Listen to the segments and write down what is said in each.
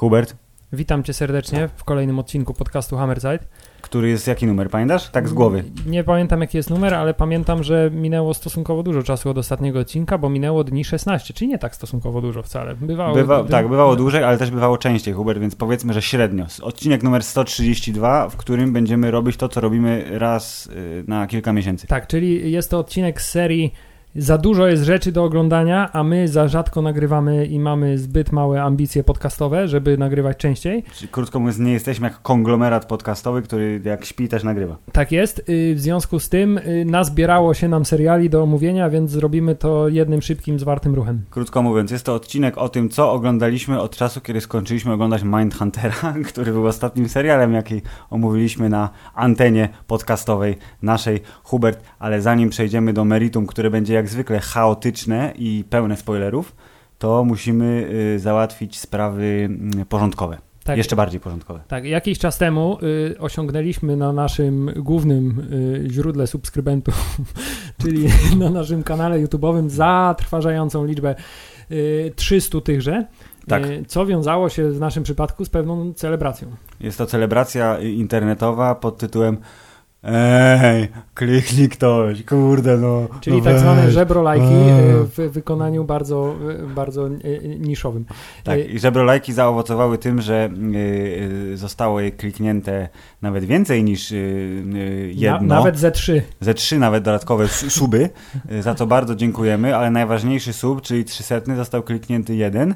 Hubert, witam cię serdecznie w kolejnym odcinku podcastu Hammerside. który jest jaki numer, pamiętasz? Tak z głowy. Nie pamiętam jaki jest numer, ale pamiętam, że minęło stosunkowo dużo czasu od ostatniego odcinka, bo minęło dni 16, czyli nie tak stosunkowo dużo wcale. Bywało, Bywa, dni- tak, bywało dłużej, ale też bywało częściej, Hubert, więc powiedzmy, że średnio. Odcinek numer 132, w którym będziemy robić to, co robimy raz y, na kilka miesięcy. Tak, czyli jest to odcinek z serii za dużo jest rzeczy do oglądania, a my za rzadko nagrywamy i mamy zbyt małe ambicje podcastowe, żeby nagrywać częściej. Czyli, Krótko mówiąc, nie jesteśmy jak konglomerat podcastowy, który jak śpi też nagrywa. Tak jest. Y, W związku z tym y, nazbierało się nam seriali do omówienia, więc zrobimy to jednym szybkim, zwartym ruchem. Krótko mówiąc, jest to odcinek o tym, co oglądaliśmy od czasu, kiedy skończyliśmy oglądać Mindhuntera, który był ostatnim serialem, jaki omówiliśmy na antenie podcastowej naszej Hubert, ale zanim przejdziemy do meritum, które będzie jak zwykle chaotyczne i pełne spoilerów, to musimy y, załatwić sprawy y, porządkowe. Tak, Jeszcze bardziej porządkowe. tak. Jakiś czas temu y, osiągnęliśmy na naszym głównym y, źródle subskrybentów, czyli na naszym kanale YouTube'owym zatrważającą liczbę y, 300 tychże. Tak. y, Co wiązało się w naszym przypadku z pewną celebracją. Jest to celebracja y, internetowa pod tytułem Ej, kliknij ktoś, kurde no. Czyli no tak zwane weź. żebrolajki Eee. y, w wykonaniu bardzo, y, bardzo y, niszowym. Tak, i żebrolajki zaowocowały tym, że zostało je kliknięte nawet więcej niż jedno. Na, nawet ze trzy. Ze trzy nawet dodatkowe suby, za co bardzo dziękujemy, ale najważniejszy sub, czyli 300 został kliknięty jeden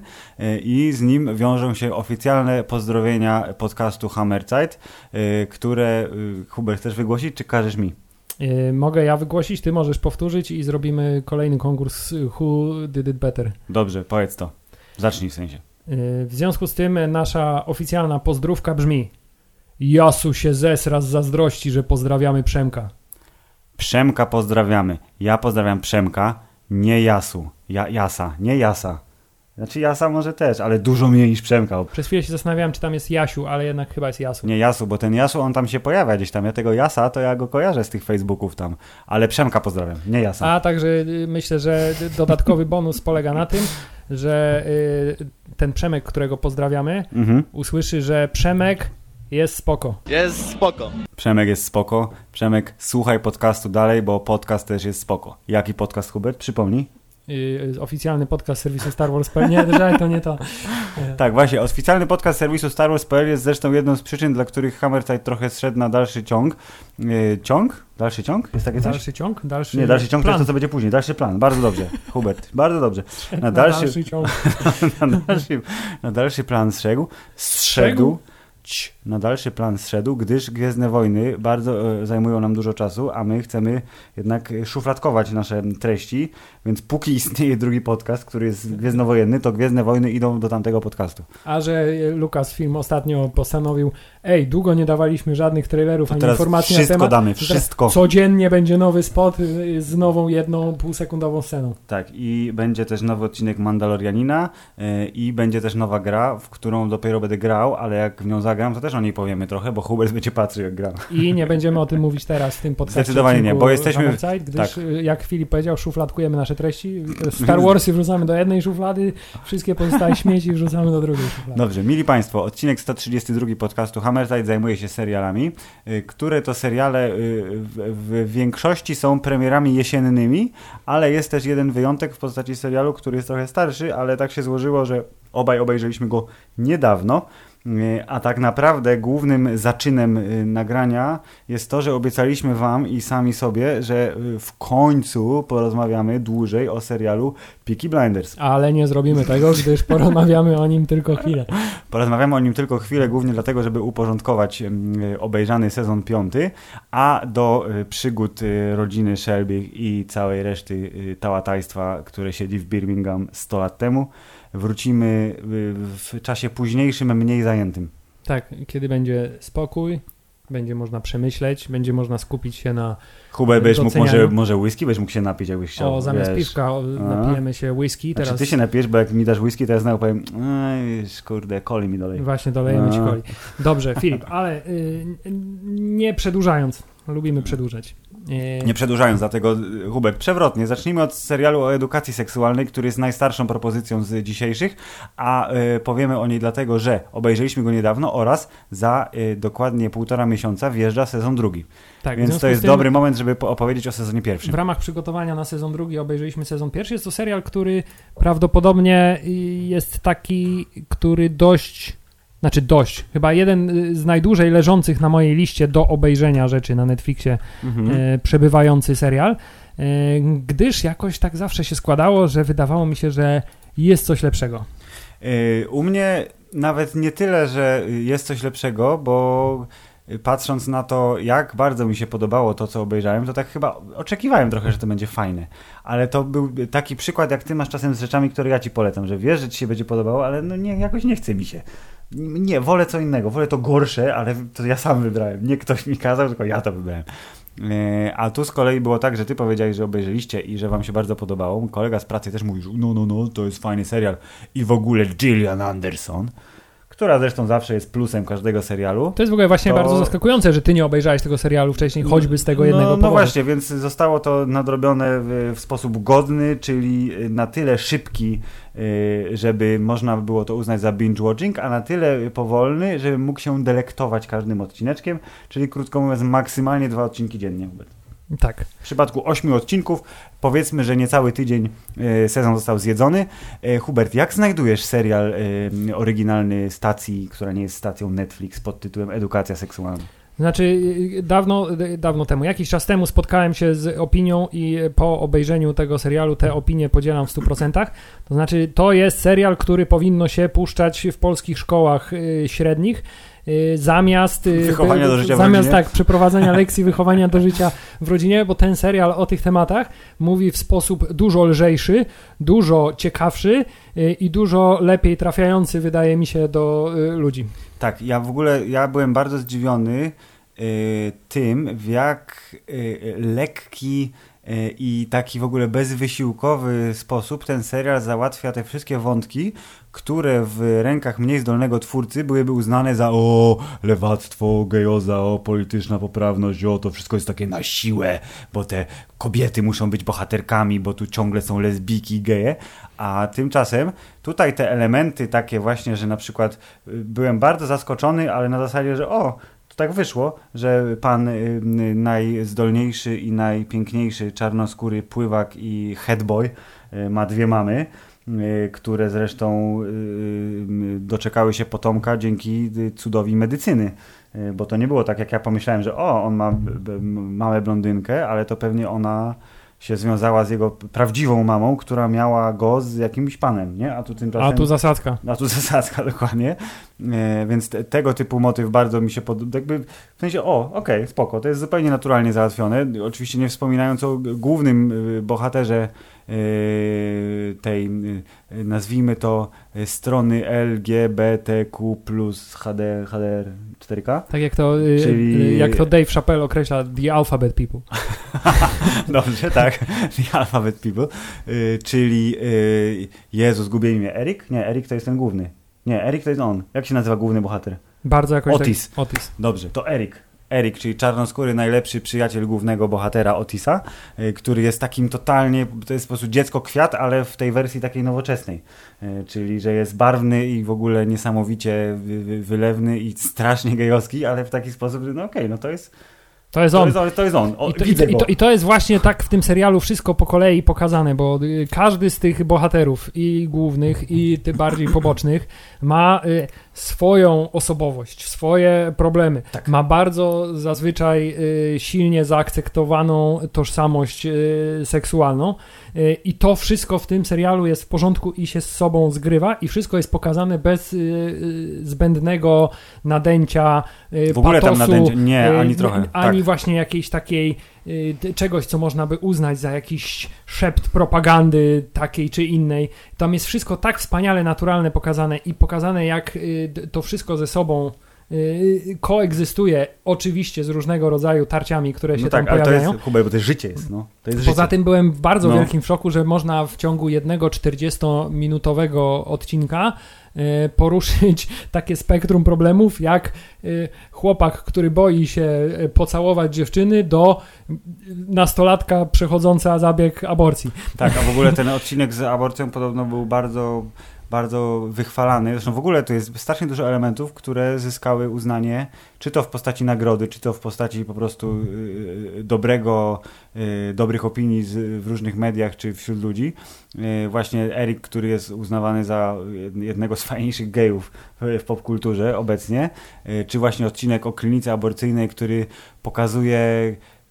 i z nim wiążą się oficjalne pozdrowienia podcastu Hammerzeit, które y, Hubert chcesz wygłosić, czy każesz mi? Y, Mogę ja wygłosić, ty możesz powtórzyć i zrobimy kolejny konkurs y, Who Did It Better. Dobrze, powiedz to. Zacznij w sensie. Y, W związku z tym nasza oficjalna pozdrówka brzmi Jasu się zesra z zazdrości, że pozdrawiamy Przemka. Przemka pozdrawiamy. Ja pozdrawiam Przemka, nie Jasu. Ja, jasa, nie Jasa. Znaczy Jasa może też, ale dużo mniej niż Przemka. Przez chwilę się zastanawiałem, czy tam jest Jasiu, ale jednak chyba jest Jasu. Nie Jasu, bo ten Jasu, on tam się pojawia gdzieś tam. Ja tego Jasa, to ja go kojarzę z tych Facebooków tam. Ale Przemka pozdrawiam, nie Jasa. A także y, myślę, że dodatkowy bonus polega na tym, że y, ten Przemek, którego pozdrawiamy, Mhm. usłyszy, że Przemek jest spoko. Jest spoko. Przemek jest spoko. Przemek, słuchaj podcastu dalej, bo podcast też jest spoko. Jaki podcast, Hubert? Przypomnij. Y, oficjalny podcast serwisu Star Wars. Nie, to nie to. Y, Tak, właśnie. Oficjalny podcast serwisu Star Wars.pl jest zresztą jedną z przyczyn, dla których Hammerside trochę zszedł na dalszy ciąg. Yy, ciąg? Dalszy ciąg? Jest takie coś? Dalszy ciąg? Dalszy Nie, dalszy ciąg to plan. jest to, co będzie później. Dalszy plan. Bardzo dobrze, Hubert. Bardzo dobrze. Na Na dalszy, dalszy ciąg. na dalszy, na dalszy plan zszedł. Zszedł. Ć, na dalszy plan zszedł, gdyż Gwiezdne Wojny bardzo e, zajmują nam dużo czasu, a my chcemy jednak e, szufladkować nasze treści, więc póki istnieje drugi podcast, który jest gwiezdnowojenny, to Gwiezdne Wojny idą do tamtego podcastu. A że Lucasfilm ostatnio postanowił, ej, długo nie dawaliśmy żadnych trailerów To ani teraz informacji na wszystko temat. damy, to teraz wszystko. Codziennie będzie nowy spot y, z nową jedną półsekundową sceną. Tak, i będzie też nowy odcinek Mandalorianina e, i będzie też nowa gra, w którą dopiero będę grał, ale jak w nią zagram, to też o niej powiemy trochę, bo Hubert będzie patrzył jak gram. I nie będziemy o tym mówić teraz w tym podcastie. Zdecydowanie nie, bo jesteśmy- Hammerside, gdyż tak. y, jak Filip powiedział, szufladkujemy nasze treści. Star Warsy wrzucamy do jednej szuflady, wszystkie pozostałe śmieci wrzucamy do drugiej szuflady. Dobrze, mili Państwo, odcinek 132 podcastu Hammerside zajmuje się serialami, y, które to seriale y, w większości są premierami jesiennymi, ale jest też jeden wyjątek w postaci serialu, który jest trochę starszy, ale tak się złożyło, że obaj obejrzeliśmy go niedawno. Y, A tak naprawdę głównym zaczynem y, nagrania jest to, że obiecaliśmy Wam i sami sobie, że y, w końcu porozmawiamy dłużej o serialu Peaky Blinders. Ale nie zrobimy tego, gdyż porozmawiamy o nim tylko chwilę. Porozmawiamy o nim tylko chwilę, głównie dlatego, żeby uporządkować em, obejrzany sezon piąty, a do y, przygód y, rodziny Shelby i całej reszty y, tałatajstwa, które siedzi w Birmingham 100 lat temu, wrócimy y, w czasie późniejszym, mniej zajętym. Tak, kiedy będzie spokój, będzie można przemyśleć, będzie można skupić się na Hubert, będziesz mógł może, może whisky, będziesz mógł się napić, jakbyś chciał. o, zamiast wiesz. piwka o, napijemy się whisky. Znaczy Teraz ty się napijesz, bo jak mi dasz whisky, to ja znowu powiem, ej, kurde, coli mi dolej. właśnie dolejemy ci A. coli. Dobrze, Filip, ale y, nie przedłużając, Lubimy przedłużać. E, nie przedłużając, dlatego Hubert, przewrotnie. Zacznijmy od serialu o edukacji seksualnej, który jest najstarszą propozycją z dzisiejszych, a y, powiemy o niej dlatego, że obejrzeliśmy go niedawno oraz za y, dokładnie półtora miesiąca wjeżdża sezon drugi. Tak, Więc to jest tym, dobry moment, żeby opowiedzieć o sezonie pierwszym. W ramach przygotowania na sezon drugi obejrzeliśmy sezon pierwszy. Jest to serial, który prawdopodobnie jest taki, który dość znaczy dość, chyba jeden y, z najdłużej leżących na mojej liście do obejrzenia rzeczy na Netflixie mhm. e, przebywający serial, e, gdyż jakoś tak zawsze się składało, że wydawało mi się, że jest coś lepszego. E, u mnie nawet nie tyle, że jest coś lepszego, bo patrząc na to, jak bardzo mi się podobało to, co obejrzałem, to tak chyba oczekiwałem trochę, że to będzie fajne. Ale to był taki przykład, jak ty masz czasem z rzeczami, które ja ci polecam, że wiesz, że ci się będzie podobało, ale no nie, jakoś nie chce mi się. Nie, wolę co innego, wolę to gorsze, ale to ja sam wybrałem. Nie ktoś mi kazał, tylko ja to wybrałem. E, a tu z kolei było tak, że ty powiedziałeś, że obejrzeliście i że wam się bardzo podobało. Kolega z pracy też mówił, no, no, no, to jest fajny serial. I w ogóle Gillian Anderson która zresztą zawsze jest plusem każdego serialu. To jest w ogóle właśnie to... bardzo zaskakujące, że ty nie obejrzałeś tego serialu wcześniej, choćby z tego jednego no, powodu. No właśnie, więc zostało to nadrobione w, w sposób godny, czyli na tyle szybki, y, żeby można było to uznać za binge-watching, a na tyle powolny, żeby mógł się delektować każdym odcineczkiem, czyli krótko mówiąc maksymalnie dwa odcinki dziennie. Tak. W przypadku ośmiu odcinków, powiedzmy, że niecały tydzień e, sezon został zjedzony. E, Hubert, jak znajdujesz serial e, oryginalny stacji, która nie jest stacją Netflix pod tytułem Edukacja seksualna? Znaczy, dawno, dawno temu, jakiś czas temu spotkałem się z opinią i po obejrzeniu tego serialu te opinie podzielam w 100%. To znaczy, to jest serial, który powinno się puszczać w polskich szkołach średnich zamiast y, wychowania do życia zamiast tak przeprowadzenia lekcji wychowania do życia w rodzinie, bo ten serial o tych tematach mówi w sposób dużo lżejszy, dużo ciekawszy y, i dużo lepiej trafiający wydaje mi się do ludzi. Tak, ja w ogóle ja byłem bardzo zdziwiony tym, w jak lekki i taki w ogóle bezwysiłkowy sposób ten serial załatwia te wszystkie wątki, które w rękach mniej zdolnego twórcy byłyby uznane za o, lewactwo, gejoza, o, polityczna poprawność, o, to wszystko jest takie na siłę, bo te kobiety muszą być bohaterkami, bo tu ciągle są lesbijki, geje, a tymczasem tutaj te elementy takie właśnie, że na przykład y, byłem bardzo zaskoczony, ale na zasadzie, że o, to tak wyszło, że pan y, najzdolniejszy i najpiękniejszy czarnoskóry pływak i headboy y, ma dwie mamy, Y, które zresztą y, y, doczekały się potomka dzięki cudowi medycyny. Bo to nie było tak, jak ja pomyślałem, że o, on ma małe blondynkę, ale to pewnie ona się związała z jego prawdziwą mamą, która miała go z jakimś panem, nie? A tu tymczasem... A tu zasadzka. A tu zasadzka, dokładnie. E, więc te, tego typu motyw bardzo mi się podoba. Jakby w sensie, o, okej, okay, spoko, to jest zupełnie naturalnie załatwione. Oczywiście nie wspominając o głównym bohaterze tej, yy, nazwijmy to, yy, strony LGBTQ plus HD, HDR 4K. Tak jak to, Czyli... jak to Dave Chappelle określa, The Alphabet People. Dobrze, tak, The Alphabet People. Czyli, Jezu, zgubię imię, Erik? Nie, Erik to jest ten główny. Nie, Erik to jest on. Jak się nazywa główny bohater? Bardzo jakoś Otis. Tak, Otis. Dobrze, to Erik. Erik, czyli czarnoskóry, najlepszy przyjaciel głównego bohatera Otisa, y, który jest takim totalnie, to jest po prostu dziecko kwiat, ale w tej wersji takiej nowoczesnej. Y, czyli, że jest barwny i w ogóle niesamowicie wylewny i strasznie gejowski, ale w taki sposób, że no okej, okay, no to jest to jest on. To jest, to jest on. O, I, to, i, to, I, to, jest właśnie tak w tym serialu wszystko po kolei pokazane, bo y, każdy z tych bohaterów i głównych, i tych bardziej pobocznych ma y, swoją osobowość, swoje problemy. Tak. Ma bardzo zazwyczaj y, silnie zaakceptowaną tożsamość y, seksualną i to wszystko w tym serialu jest w porządku i się z sobą zgrywa i wszystko jest pokazane bez y, y, zbędnego nadęcia, w ogóle patosu, tam nadęcia, nie, ani trochę. Ani tak. właśnie jakiejś takiej czegoś, co można by uznać za jakiś szept propagandy takiej czy innej. Tam jest wszystko tak wspaniale naturalne pokazane i pokazane, jak to wszystko ze sobą koegzystuje oczywiście z różnego rodzaju tarciami, które się No tam tak, ale to pojawiają. jest, Kuba, bo to jest życie jest, no. To jest Poza życie. tym byłem w bardzo No. wielkim szoku, że można w ciągu jednego 40-minutowego odcinka e, poruszyć takie spektrum problemów, jak e, chłopak, który boi się pocałować dziewczyny, do nastolatka przechodząca zabieg aborcji. Tak, a w ogóle ten odcinek z aborcją podobno był bardzo, bardzo wychwalany. Zresztą w ogóle to jest strasznie dużo elementów, które zyskały uznanie, czy to w postaci nagrody, czy to w postaci po prostu y, dobrego, y, dobrych opinii w różnych mediach, czy wśród ludzi. Y, właśnie Erik, który jest uznawany za jednego z fajniejszych gejów w, popkulturze obecnie, y, czy właśnie odcinek o klinice aborcyjnej, który pokazuje y,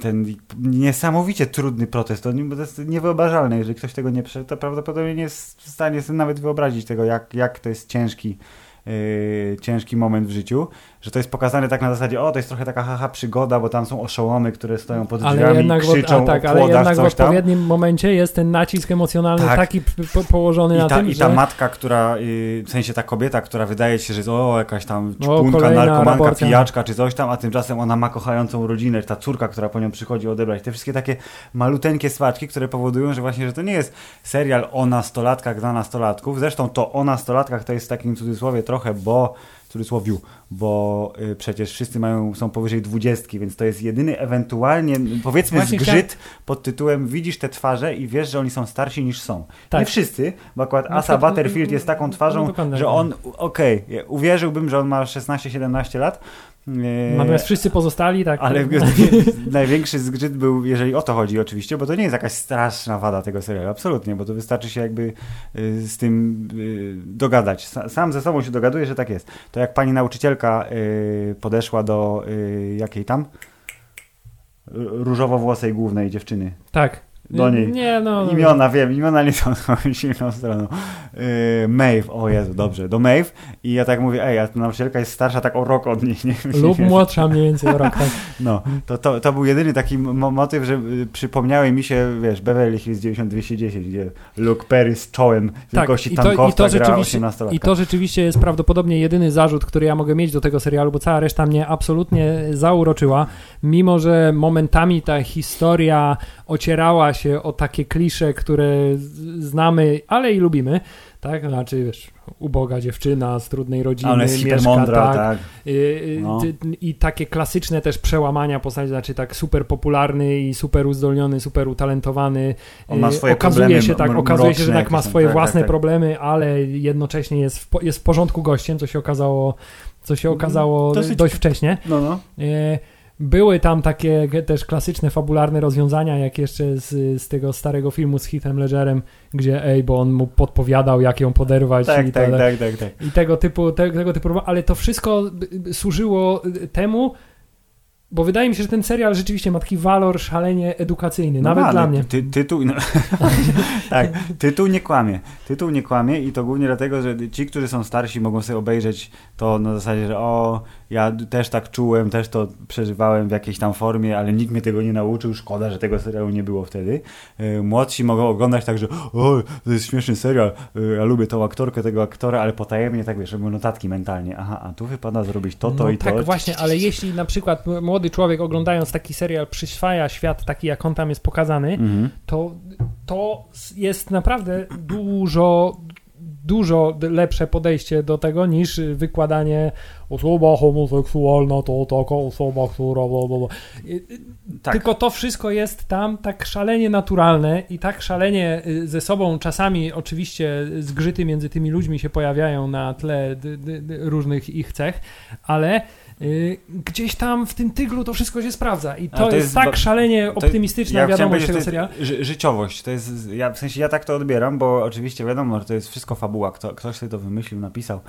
ten niesamowicie trudny protest. To, jest niewyobrażalne. Jeżeli ktoś tego nie przeszedł, to prawdopodobnie nie jest w stanie sobie nawet wyobrazić tego, jak, jak to jest ciężki, yy, ciężki moment w życiu. Że to jest pokazane tak na zasadzie, o, to jest trochę taka haha przygoda, bo tam są oszołomy, które stoją pod drzwiami, Ale jednak, krzyczą a tak, ale jednak w coś tam. odpowiednim momencie jest ten nacisk emocjonalny Tak. taki po, położony na I ta, tym, I że... ta matka, która, w sensie ta kobieta, która wydaje się, że jest o, jakaś tam czpunka, narkomanka, pijaczka czy coś tam, a tymczasem ona ma kochającą rodzinę, ta córka, która po nią przychodzi odebrać. Te wszystkie takie maluteńkie swaczki, które powodują, że właśnie, że to nie jest serial o nastolatkach dla nastolatków. Zresztą to o nastolatkach to jest w takim cudzysłowie trochę, bo w cudzysłowiu, bo y, przecież wszyscy mają, są powyżej dwudziestki, więc to jest jedyny ewentualnie, powiedzmy Właśnie zgrzyt pod tytułem widzisz te twarze i wiesz, że oni są starsi niż są. Tak. Nie wszyscy, bo akurat Asa przykład- Butterfield jest taką twarzą, że on, okej, uwierzyłbym, że on ma 16-17 lat, Natomiast wszyscy pozostali tak... ale największy zgrzyt był, jeżeli o to chodzi oczywiście, bo to nie jest jakaś straszna wada tego serialu, absolutnie, bo to wystarczy się jakby y, z tym y, dogadać. Sa- Sam ze sobą się dogaduje, że tak jest. To jak pani nauczycielka y, podeszła do jakiej tam? Różowo-włosej głównej dziewczyny. tak. Do niej. Nie, no... Imiona, wiem, imiona nie są tą silną stroną. Yy, Maeve, o Jezu, dobrze, do Maeve i ja tak mówię, ej, a ta nauczycielka jest starsza tak o rok od nich, nie? Lub młodsza mniej więcej o rok, tak. No, to, to, to był jedyny taki mo- motyw, że y, przypomniały mi się, wiesz, Beverly Hills 9210, gdzie Luke Perry z czołem wielkości Tak, i to, tankowca i to gra rzeczywiście, 18 I to rzeczywiście jest prawdopodobnie jedyny zarzut, który ja mogę mieć do tego serialu, bo cała reszta mnie absolutnie zauroczyła, mimo że momentami ta historia ocierała się o takie klisze, które znamy, ale i lubimy. Tak, znaczy wiesz, uboga dziewczyna z trudnej rodziny, A ona jest mieszka, hipermądra, tak, tak. Y, No. ty- I takie klasyczne też przełamania postaci, znaczy tak super popularny i super uzdolniony, super utalentowany. On ma Y, swoje okazuje problemy się tak, mr- okazuje się, mroczne że jednak ma swoje tak, własne tak, tak. problemy, ale jednocześnie jest w, jest w porządku gościem, co się okazało, co się okazało Mm, Dosyć- dość wcześnie. No, no. Były tam takie też klasyczne, fabularne rozwiązania, jak jeszcze z, z tego starego filmu z Heathem Ledgerem, gdzie ej, bo on mu podpowiadał, jak ją poderwać Tak, i tak, tyle. tak, tak, tak. I tego typu, te, tego typu, ale to wszystko służyło y, temu, bo wydaje mi się, że ten serial rzeczywiście ma taki walor szalenie edukacyjny, No nawet ma, dla mnie. Ty, tytuł, no, tak, tytuł nie kłamie. Tytuł nie kłamie i to głównie dlatego, że ci, którzy są starsi, mogą sobie obejrzeć to na zasadzie, że o, ja też tak czułem, też to przeżywałem w jakiejś tam formie, ale nikt mnie tego nie nauczył, szkoda, że tego serialu nie było wtedy. Y, Młodsi mogą oglądać tak, że o, to jest śmieszny serial, y, ja lubię tą aktorkę, tego aktora, ale potajemnie tak, wiesz, robią notatki mentalnie. Aha, a tu wypada zrobić to, to no i tak to. właśnie, ale jeśli na przykład młody człowiek oglądając taki serial przyswaja świat taki, jak on tam jest pokazany, Mhm. to, to jest naprawdę dużo, dużo lepsze podejście do tego niż wykładanie osoba homoseksualna to taka osoba, która bla, bla, bla. Tak. Tylko to wszystko jest tam tak szalenie naturalne i tak szalenie y, ze sobą czasami oczywiście zgrzyty między tymi ludźmi się pojawiają na tle różnych ich cech, ale gdzieś tam w tym tyglu to wszystko się sprawdza i to, to jest, jest tak szalenie optymistyczna chciałem wiadomość tego serialu. że to jest ży- życiowość. To jest, ja, w sensie ja tak to odbieram, bo oczywiście wiadomo, że to jest wszystko fabuła. Kto, ktoś sobie to wymyślił, napisał.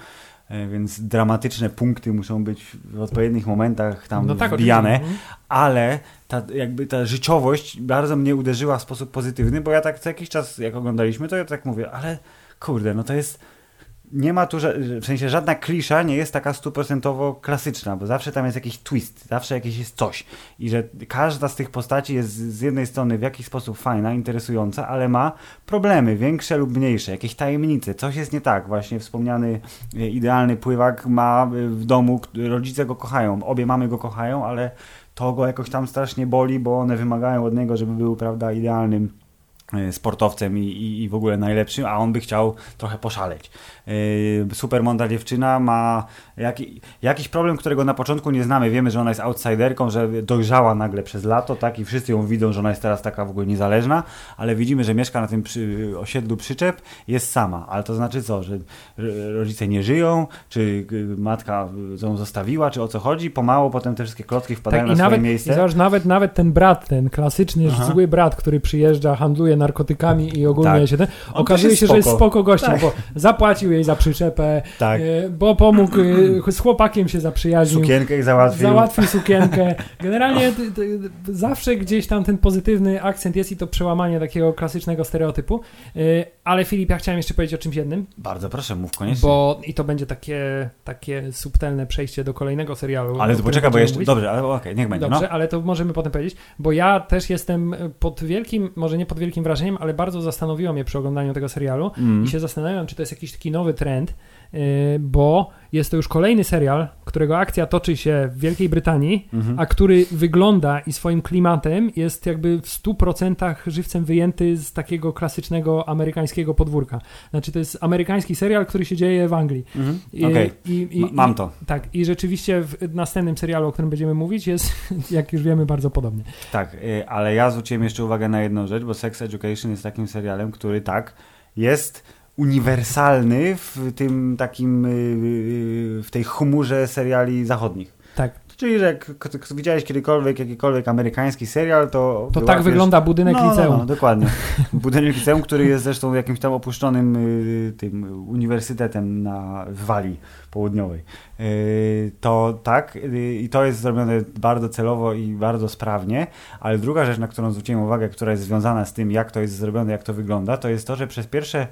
e, Więc dramatyczne punkty muszą być w odpowiednich momentach tam No tak, wbijane, oczywiście. ale ta, jakby ta życiowość bardzo mnie uderzyła w sposób pozytywny, bo ja tak co jakiś czas, jak oglądaliśmy, to ja tak mówię, ale kurde, no to jest nie ma tu, w sensie żadna klisza nie jest taka stuprocentowo klasyczna, bo zawsze tam jest jakiś twist, zawsze jakieś jest coś. I że każda z tych postaci jest z jednej strony w jakiś sposób fajna, interesująca, ale ma problemy, większe lub mniejsze, jakieś tajemnice, coś jest nie tak. Właśnie wspomniany e, idealny pływak ma e, w domu, rodzice go kochają, obie mamy go kochają, ale to go jakoś tam strasznie boli, bo one wymagają od niego, żeby był, prawda, idealnym sportowcem i, i, w ogóle najlepszym, a on by chciał trochę poszaleć. Yy, super mądra dziewczyna ma jaki, jakiś problem, którego na początku nie znamy. Wiemy, że ona jest outsiderką, że dojrzała nagle przez lato, tak, i wszyscy ją widzą, że ona jest teraz taka w ogóle niezależna, ale widzimy, że mieszka na tym przy, osiedlu przyczep, jest sama. Ale to znaczy co, że rodzice nie żyją, czy y, matka ją zostawiła, czy o co chodzi? Pomału potem te wszystkie klocki wpadają tak, na nawet, swoje miejsce. I zobacz, nawet, nawet ten brat, ten klasyczny, Aha. zły brat, który przyjeżdża, handluje narkotykami i ogólnie tak. się ten, okazuje się, spoko. że jest spoko gościem, tak. bo zapłacił jej za przyczepę, tak. E, bo pomógł, e, z chłopakiem się zaprzyjaźnił. Sukienkę załatwił. Załatwił sukienkę. Generalnie zawsze gdzieś tam ten pozytywny akcent jest i to przełamanie takiego klasycznego stereotypu. E, ale Filip, ja chciałem jeszcze powiedzieć o czymś jednym. Bardzo proszę, mów koniecznie. Bo i to będzie takie, takie subtelne przejście do kolejnego serialu. Ale to poczekaj, bo jeszcze, mówić. dobrze, ale okej, okay, niech będzie. Dobrze, no. ale to możemy potem powiedzieć, bo ja też jestem pod wielkim, może nie pod wielkim wrażeniem, ale bardzo zastanowiło mnie przy oglądaniu tego serialu mm. i się zastanawiam, czy to jest jakiś taki nowy trend, bo jest to już kolejny serial, którego akcja toczy się w Wielkiej Brytanii, mhm. a który wygląda i swoim klimatem jest jakby w 100% żywcem wyjęty z takiego klasycznego amerykańskiego podwórka. Znaczy to jest amerykański serial, który się dzieje w Anglii. Mhm. Okay. I, i, Mam to. I, tak, i rzeczywiście w następnym serialu, o którym będziemy mówić, jest, jak już wiemy, bardzo podobnie. Tak, y, ale ja zwróciłem jeszcze uwagę na jedną rzecz, bo Sex Education jest takim serialem, który tak jest uniwersalny w tym takim, y, y, w tej chmurze seriali zachodnich. Tak. Czyli, że jak widziałeś kiedykolwiek jakikolwiek amerykański serial, to... To tak wygląda budynek no, liceum. No, no, dokładnie. Budynek liceum, który jest zresztą jakimś tam opuszczonym y, tym uniwersytetem na, w Walii Południowej. To tak, i to jest zrobione bardzo celowo i bardzo sprawnie, ale druga rzecz, na którą zwróciłem uwagę, która jest związana z tym, jak to jest zrobione, jak to wygląda, to jest to, że przez pierwsze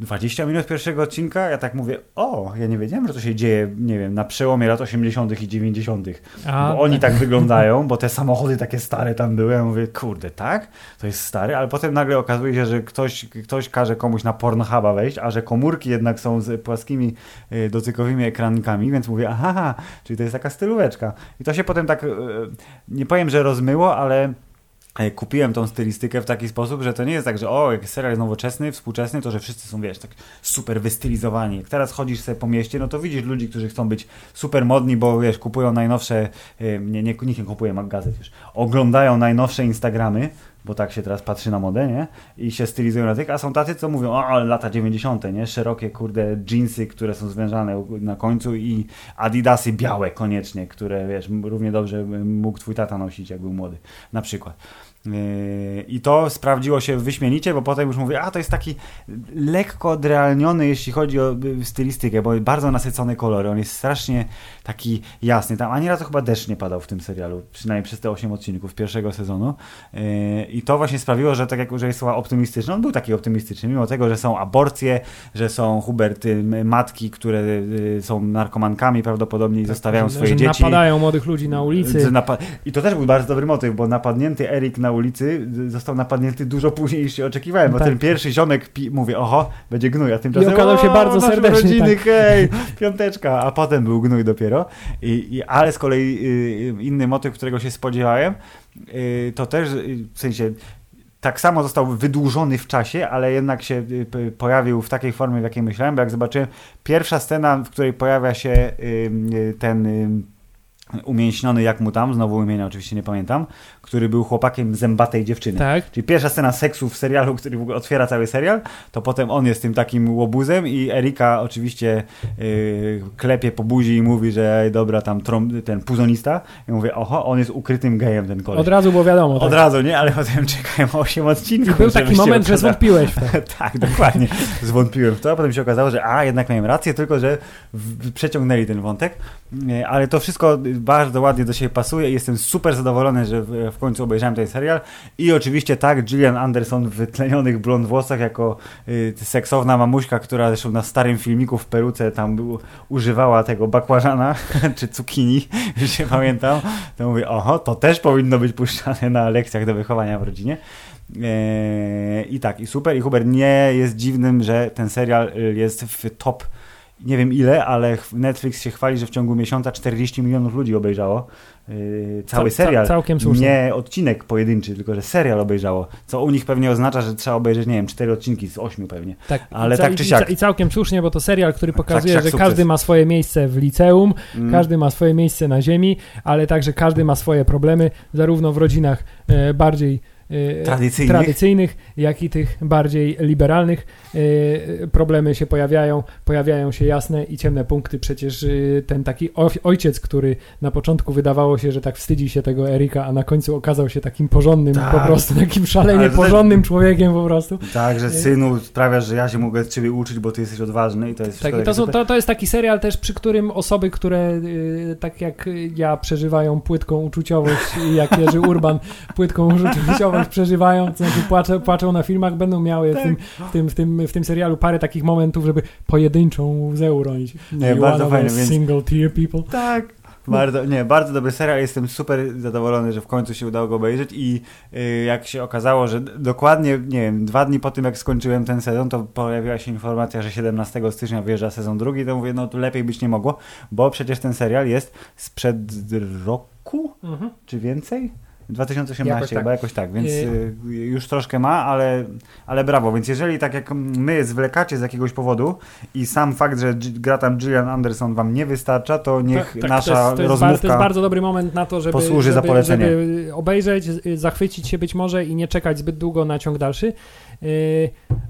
20 minut pierwszego odcinka, ja tak mówię, o, ja nie wiedziałem, że to się dzieje, nie wiem, na przełomie lat 80. i 90. A, bo oni tak wyglądają, bo te samochody takie stare tam były. Ja mówię, kurde, tak? To jest stary, ale potem nagle okazuje się, że ktoś, ktoś każe komuś na Pornhuba wejść, a że komórki jednak są z płaskimi y, dotykowymi ekrankami, więc mówię, aha, czyli to jest taka stylóweczka. I to się potem tak, y, nie powiem, że rozmyło, ale kupiłem tą stylistykę w taki sposób, że to nie jest tak, że o, jak serial jest nowoczesny, współczesny, to że wszyscy są, wiesz, tak super wystylizowani. Jak teraz chodzisz sobie po mieście, no to widzisz ludzi, którzy chcą być super modni, bo wiesz, kupują najnowsze, nie, nie, nikt nie kupuje gazet, wiesz, oglądają najnowsze Instagramy, bo tak się teraz patrzy na modę, nie? I się stylizują na tych, a są tacy, co mówią, o, ale lata 90., nie? Szerokie, kurde, jeansy, które są zwężane na końcu i adidasy białe koniecznie, które, wiesz, równie dobrze mógł twój tata nosić, jak był młody, na przykład. Yy, I to sprawdziło się wyśmienicie, bo potem już mówię, a to jest taki lekko odrealniony, jeśli chodzi o y, stylistykę, bo bardzo nasycone kolory. On jest strasznie taki jasny. Tam ani razu chyba deszcz nie padał w tym serialu, przynajmniej przez te 8 odcinków pierwszego sezonu. Yy, I to właśnie sprawiło, że tak jak że jest optymistyczny, on był taki optymistyczny, mimo tego, że są aborcje, że są Huberty, matki, które y, są narkomankami prawdopodobnie i tak, zostawiają swoje że dzieci. napadają młodych ludzi na ulicy. I to też był bardzo dobry motyw, bo napadnięty Erik na ulicy został napadnięty dużo później niż się oczekiwałem, bo tak. ten pierwszy ziomek pi- mówi, oho, będzie gnój, a tymczasem I okazał się bardzo serdecznie. rodziny, tak. hej, piąteczka, a potem był gnój dopiero. I, i ale z kolei y, inny motyw, którego się spodziewałem, y, to też y, w sensie tak samo został wydłużony w czasie, ale jednak się y, pojawił w takiej formie, w jakiej myślałem, bo jak zobaczyłem, pierwsza scena, w której pojawia się y, ten umięśniony jak mu tam, znowu imienia oczywiście nie pamiętam, który był chłopakiem zębatej dziewczyny. Tak. Czyli pierwsza scena seksu w serialu, który w ogóle otwiera cały serial, to potem on jest tym takim łobuzem i Erika oczywiście yy, klepie po buzi i mówi, że dobra, tam ten puzonista. I mówię, oho, on jest ukrytym gejem ten koleś. Od razu było wiadomo. Tak. Od razu, nie? Ale potem czekałem 8 odcinków. I był taki moment, że zwątpiłeś w to. tak, dokładnie. Zwątpiłem w to, a potem się okazało, że a, jednak miałem rację, tylko że przeciągnęli ten wątek. Ale to wszystko bardzo ładnie do siebie pasuje i jestem super zadowolony, że w, w końcu obejrzałem ten serial. I oczywiście tak, Gillian Anderson w wytlenionych blond włosach jako y, seksowna mamuśka, która zresztą na starym filmiku w peruce tam był, używała tego bakłażana czy cukinii, już się pamiętam. To mówię, oho, to też powinno być puszczane na lekcjach do wychowania w rodzinie. Eee, I tak, i super. I Hubert nie jest dziwnym, że ten serial jest w top nie wiem ile, ale Netflix się chwali, że w ciągu miesiąca 40 milionów ludzi obejrzało yy, cały Ca- ca- serial. całkiem słusznie. Nie odcinek pojedynczy, tylko że serial obejrzało. Co u nich pewnie oznacza, że trzeba obejrzeć, nie wiem, 4 odcinki z 8 pewnie. Tak, Ale i, tak czy i, siak. I całkiem słusznie, bo to serial, który pokazuje, siak że sukces. każdy ma swoje miejsce w liceum, Mm. każdy ma swoje miejsce na ziemi, ale także każdy ma swoje problemy, zarówno w rodzinach e, bardziej Tradycyjnych. tradycyjnych, jak i tych bardziej liberalnych. E, problemy się pojawiają, pojawiają się jasne i ciemne punkty. Przecież e, ten taki oj- ojciec, który na początku wydawało się, że tak wstydzi się tego Erika, a na końcu okazał się takim porządnym, Tak. po prostu takim szalenie porządnym człowiekiem po prostu. Tak, że synu sprawiasz, że ja się mogę z ciebie uczyć, bo ty jesteś odważny i to jest Tak, i to, są, to, to jest taki serial też, przy którym osoby, które y, tak jak ja przeżywają płytką uczuciowość jak Jerzy Urban płytką uczuciowość przeżywają, to znaczy płaczą, płaczą na filmach, będą miały w, Tak. tym, w, tym, w, tym, w tym serialu parę takich momentów, żeby pojedynczą łzę uronić. Nie, You bardzo those więc- single tear people. Tak. Bardzo, nie, bardzo dobry serial. Jestem super zadowolony, że w końcu się udało go obejrzeć i y, jak się okazało, że dokładnie, nie wiem, dwa dni po tym jak skończyłem ten sezon, to pojawiła się informacja, że 17 stycznia wyjeżdża sezon drugi, to mówię, no tu lepiej być nie mogło, bo przecież ten serial jest sprzed roku, Mhm. czy więcej? 2018 Jakoś tak. chyba, jakoś tak, więc Y- y, już troszkę ma, ale, ale brawo. Więc jeżeli tak jak my zwlekacie z jakiegoś powodu i sam fakt, że gra tam Gillian Anderson wam nie wystarcza, to niech Tak, tak, nasza to jest, to, jest rozmówka... bardzo, to jest bardzo dobry moment na to, żeby, posłuży za żeby, polecenie. żeby obejrzeć, zachwycić się być może i nie czekać zbyt długo na ciąg dalszy. Yy,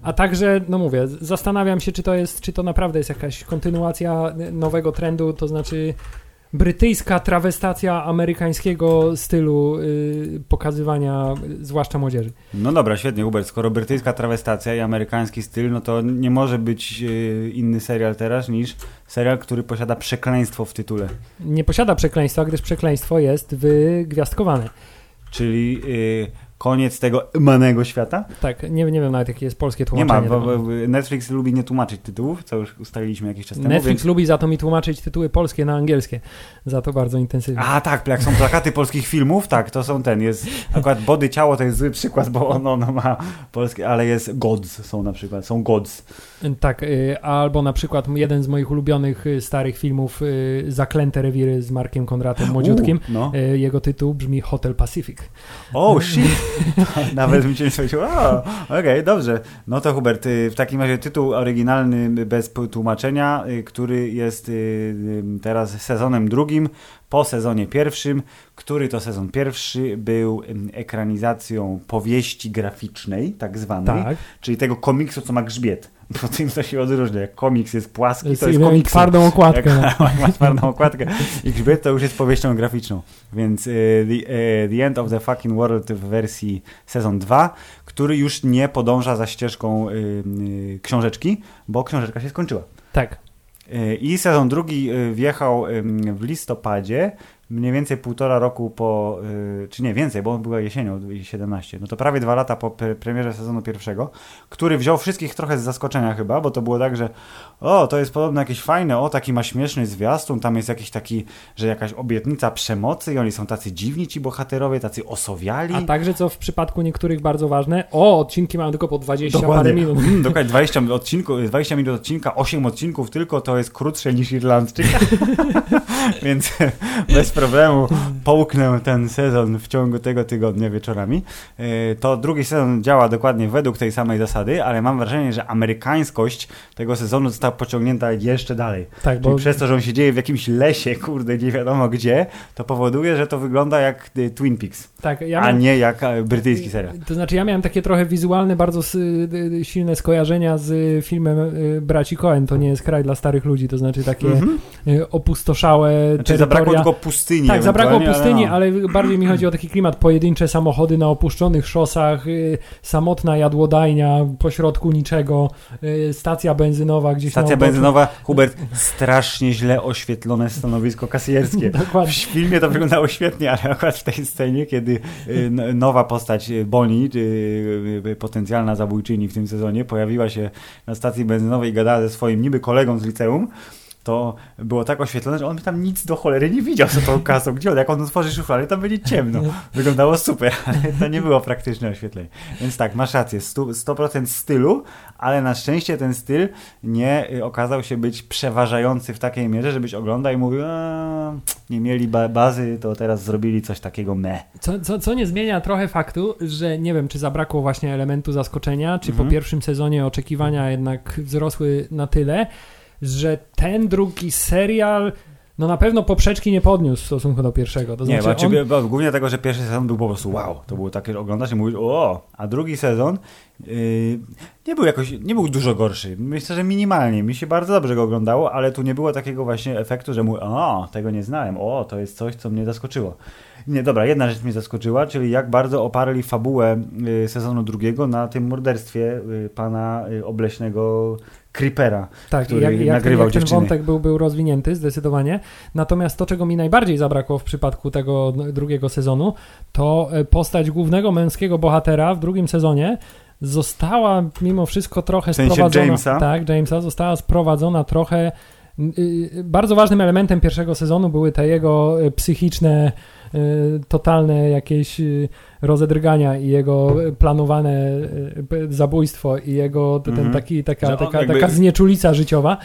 A także, no mówię, zastanawiam się, czy to jest, czy to naprawdę jest jakaś kontynuacja nowego trendu, to znaczy brytyjska trawestacja amerykańskiego stylu yy, pokazywania, zwłaszcza młodzieży. No dobra, świetnie, Hubert. Skoro brytyjska trawestacja i amerykański styl, no to nie może być y, inny serial teraz niż serial, który posiada przekleństwo w tytule. Nie posiada przekleństwa, gdyż przekleństwo jest wygwiazdkowane. Czyli y, koniec tego manego świata. Tak, nie, nie wiem nawet jakie jest polskie Nie ma, tłumaczenie. bo, bo Netflix lubi nie tłumaczyć tytułów, co już ustaliliśmy jakiś czas temu. Netflix więc... lubi za to mi tłumaczyć tytuły polskie na angielskie. Za to bardzo intensywnie. A tak, jak są plakaty polskich filmów, tak, to są ten, jest akurat Body Ciało to jest zły przykład, bo ono, ono ma polskie, ale jest Gods są na przykład, są Gods. Tak, y, albo na przykład jeden z moich ulubionych y, starych filmów y, Zaklęte rewiry z Markiem Konradem Młodziutkim. U, no. Jego tytuł brzmi Hotel Pacific. Oh shit! Nawet mi się nie powiedział, o, okej, dobrze. No to Hubert, y, w takim razie tytuł oryginalny bez tłumaczenia, y, który jest y, teraz sezonem drugim, po sezonie pierwszym, który to sezon pierwszy był ekranizacją powieści graficznej, tak zwanej, Tak. czyli tego komiksu, co ma grzbiet. Bo tym to się odróżnia. Jak komiks jest płaski, to Z jest komiks. twardą okładkę. Jak ma twardą okładkę i grzbiet to już jest powieścią graficzną. Więc y, the, y, the End of the Fucking World w wersji sezon 2, który już nie podąża za ścieżką y, y, książeczki, bo książeczka się skończyła. Tak. I sezon drugi wjechał w listopadzie, mniej więcej półtora roku po, y, czy nie więcej, bo on była jesienią 2017, no to prawie dwa lata po pre premierze sezonu pierwszego, który wziął wszystkich trochę z zaskoczenia chyba, bo to było tak, że o, to jest podobno jakieś fajne, o, taki ma śmieszny zwiastun, tam jest jakiś taki, że jakaś obietnica przemocy i oni są tacy dziwni ci bohaterowie, tacy osowiali. A także, co w przypadku niektórych bardzo ważne, o, odcinki mają tylko po 20 parę Dokładnie. minut. Mm, dokładnie 20 odcinku, 20 minut odcinka, 8 odcinków tylko to jest krótsze niż Irlandczyk. Więc bez problemu połknę ten sezon w ciągu tego tygodnia wieczorami. Yy, To drugi sezon działa dokładnie według tej samej zasady, ale mam wrażenie, że amerykańskość tego sezonu została pociągnięta jeszcze dalej. Tak, Czyli bo przez to, że on się dzieje w jakimś lesie, kurde, nie wiadomo gdzie, to powoduje, że to wygląda jak y, Twin Peaks, tak, ja a miałem- nie jak e, brytyjski serial. To znaczy, ja miałem takie trochę wizualne, bardzo silne skojarzenia z filmem Braci Coen. To nie jest kraj dla starych ludzi, to znaczy takie Mhm. opustoszałe całe znaczy, zabrakło tylko pustyni. Tak, zabrakło pustyni, ale, no. ale, bardziej mi chodzi o taki klimat. Pojedyncze samochody na opuszczonych szosach, y, samotna jadłodajnia pośrodku niczego, y, stacja benzynowa gdzieś Stacja benzynowa, Hubert, strasznie źle oświetlone stanowisko kasjerskie. Dokładnie. W filmie to wyglądało świetnie, ale akurat w tej scenie, kiedy y, nowa postać Bonnie, potencjalna zabójczyni w tym sezonie, pojawiła się na stacji benzynowej i gadała ze swoim niby kolegą z liceum, to było tak oświetlone, że on tam nic do cholery nie widział za tą kasą. Gdzie on, jak on otworzy szufladę, tam będzie ciemno. Wyglądało super, ale to nie było praktyczne oświetlenie. Więc tak, masz rację, 100% stylu, ale na szczęście ten styl nie y, okazał się być przeważający w takiej mierze, żebyś oglądał i mówił, nie mieli ba bazy, to teraz zrobili coś takiego me. Co, co, co nie zmienia trochę faktu, że nie wiem, czy zabrakło właśnie elementu zaskoczenia, czy mhm. po pierwszym sezonie oczekiwania jednak wzrosły na tyle, że ten drugi serial no na pewno poprzeczki nie podniósł w stosunku do pierwszego. To nie, znaczy on... głównie tego, że pierwszy sezon był po prostu wow. To było takie, oglądasz i mówisz o, a drugi sezon yy, nie był jakoś, nie był dużo gorszy. Myślę, że minimalnie. Mi się bardzo dobrze go oglądało, ale tu nie było takiego właśnie efektu, że mówię, o, tego nie znałem, o, to jest coś, co mnie zaskoczyło. Nie, dobra, jedna rzecz mnie zaskoczyła, czyli jak bardzo oparli fabułę y, sezonu drugiego na tym morderstwie y, pana y, obleśnego Creepera, tak, który jak, jak, nagrywał jak ten wątek był, był rozwinięty zdecydowanie. Natomiast to, czego mi najbardziej zabrakło w przypadku tego drugiego sezonu, to e, postać głównego męskiego bohatera w drugim sezonie została mimo wszystko trochę w sensie sprowadzona. Jamesa? Tak, Jamesa została sprowadzona trochę. Bardzo ważnym elementem pierwszego sezonu były te jego e, psychiczne Y, totalne jakieś y, rozedrgania i jego planowane y, zabójstwo i jego ten mhm. taki, taka, taka, jakby... taka znieczulica życiowa.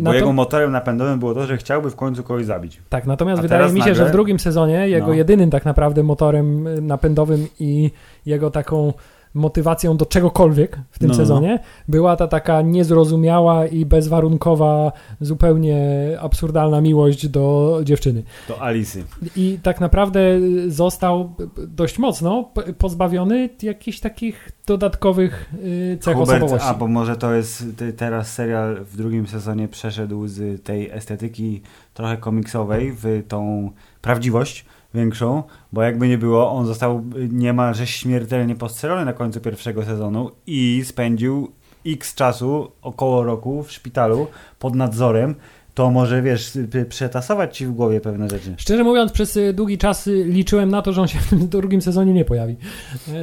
Bo jego motorem napędowym było to, że chciałby w końcu kogoś zabić. Tak, natomiast A wydaje mi się, nagle... że w drugim sezonie jego no. jedynym tak naprawdę motorem napędowym i jego taką motywacją do czegokolwiek w tym no. sezonie była ta taka niezrozumiała i bezwarunkowa, zupełnie absurdalna miłość do dziewczyny. Do Alicy. I tak naprawdę został dość mocno pozbawiony jakichś takich dodatkowych y, cech Hubert, osobowości. A, bo może to jest teraz serial w drugim sezonie przeszedł z tej estetyki trochę komiksowej w tą prawdziwość, większą, bo jakby nie było, on został niemalże śmiertelnie postrzelony na końcu pierwszego sezonu i spędził x czasu, około roku w szpitalu pod nadzorem to może, wiesz, przetasować ci w głowie pewne rzeczy. Szczerze mówiąc, przez y, długi czas y, liczyłem na to, że on się w drugim sezonie nie pojawi.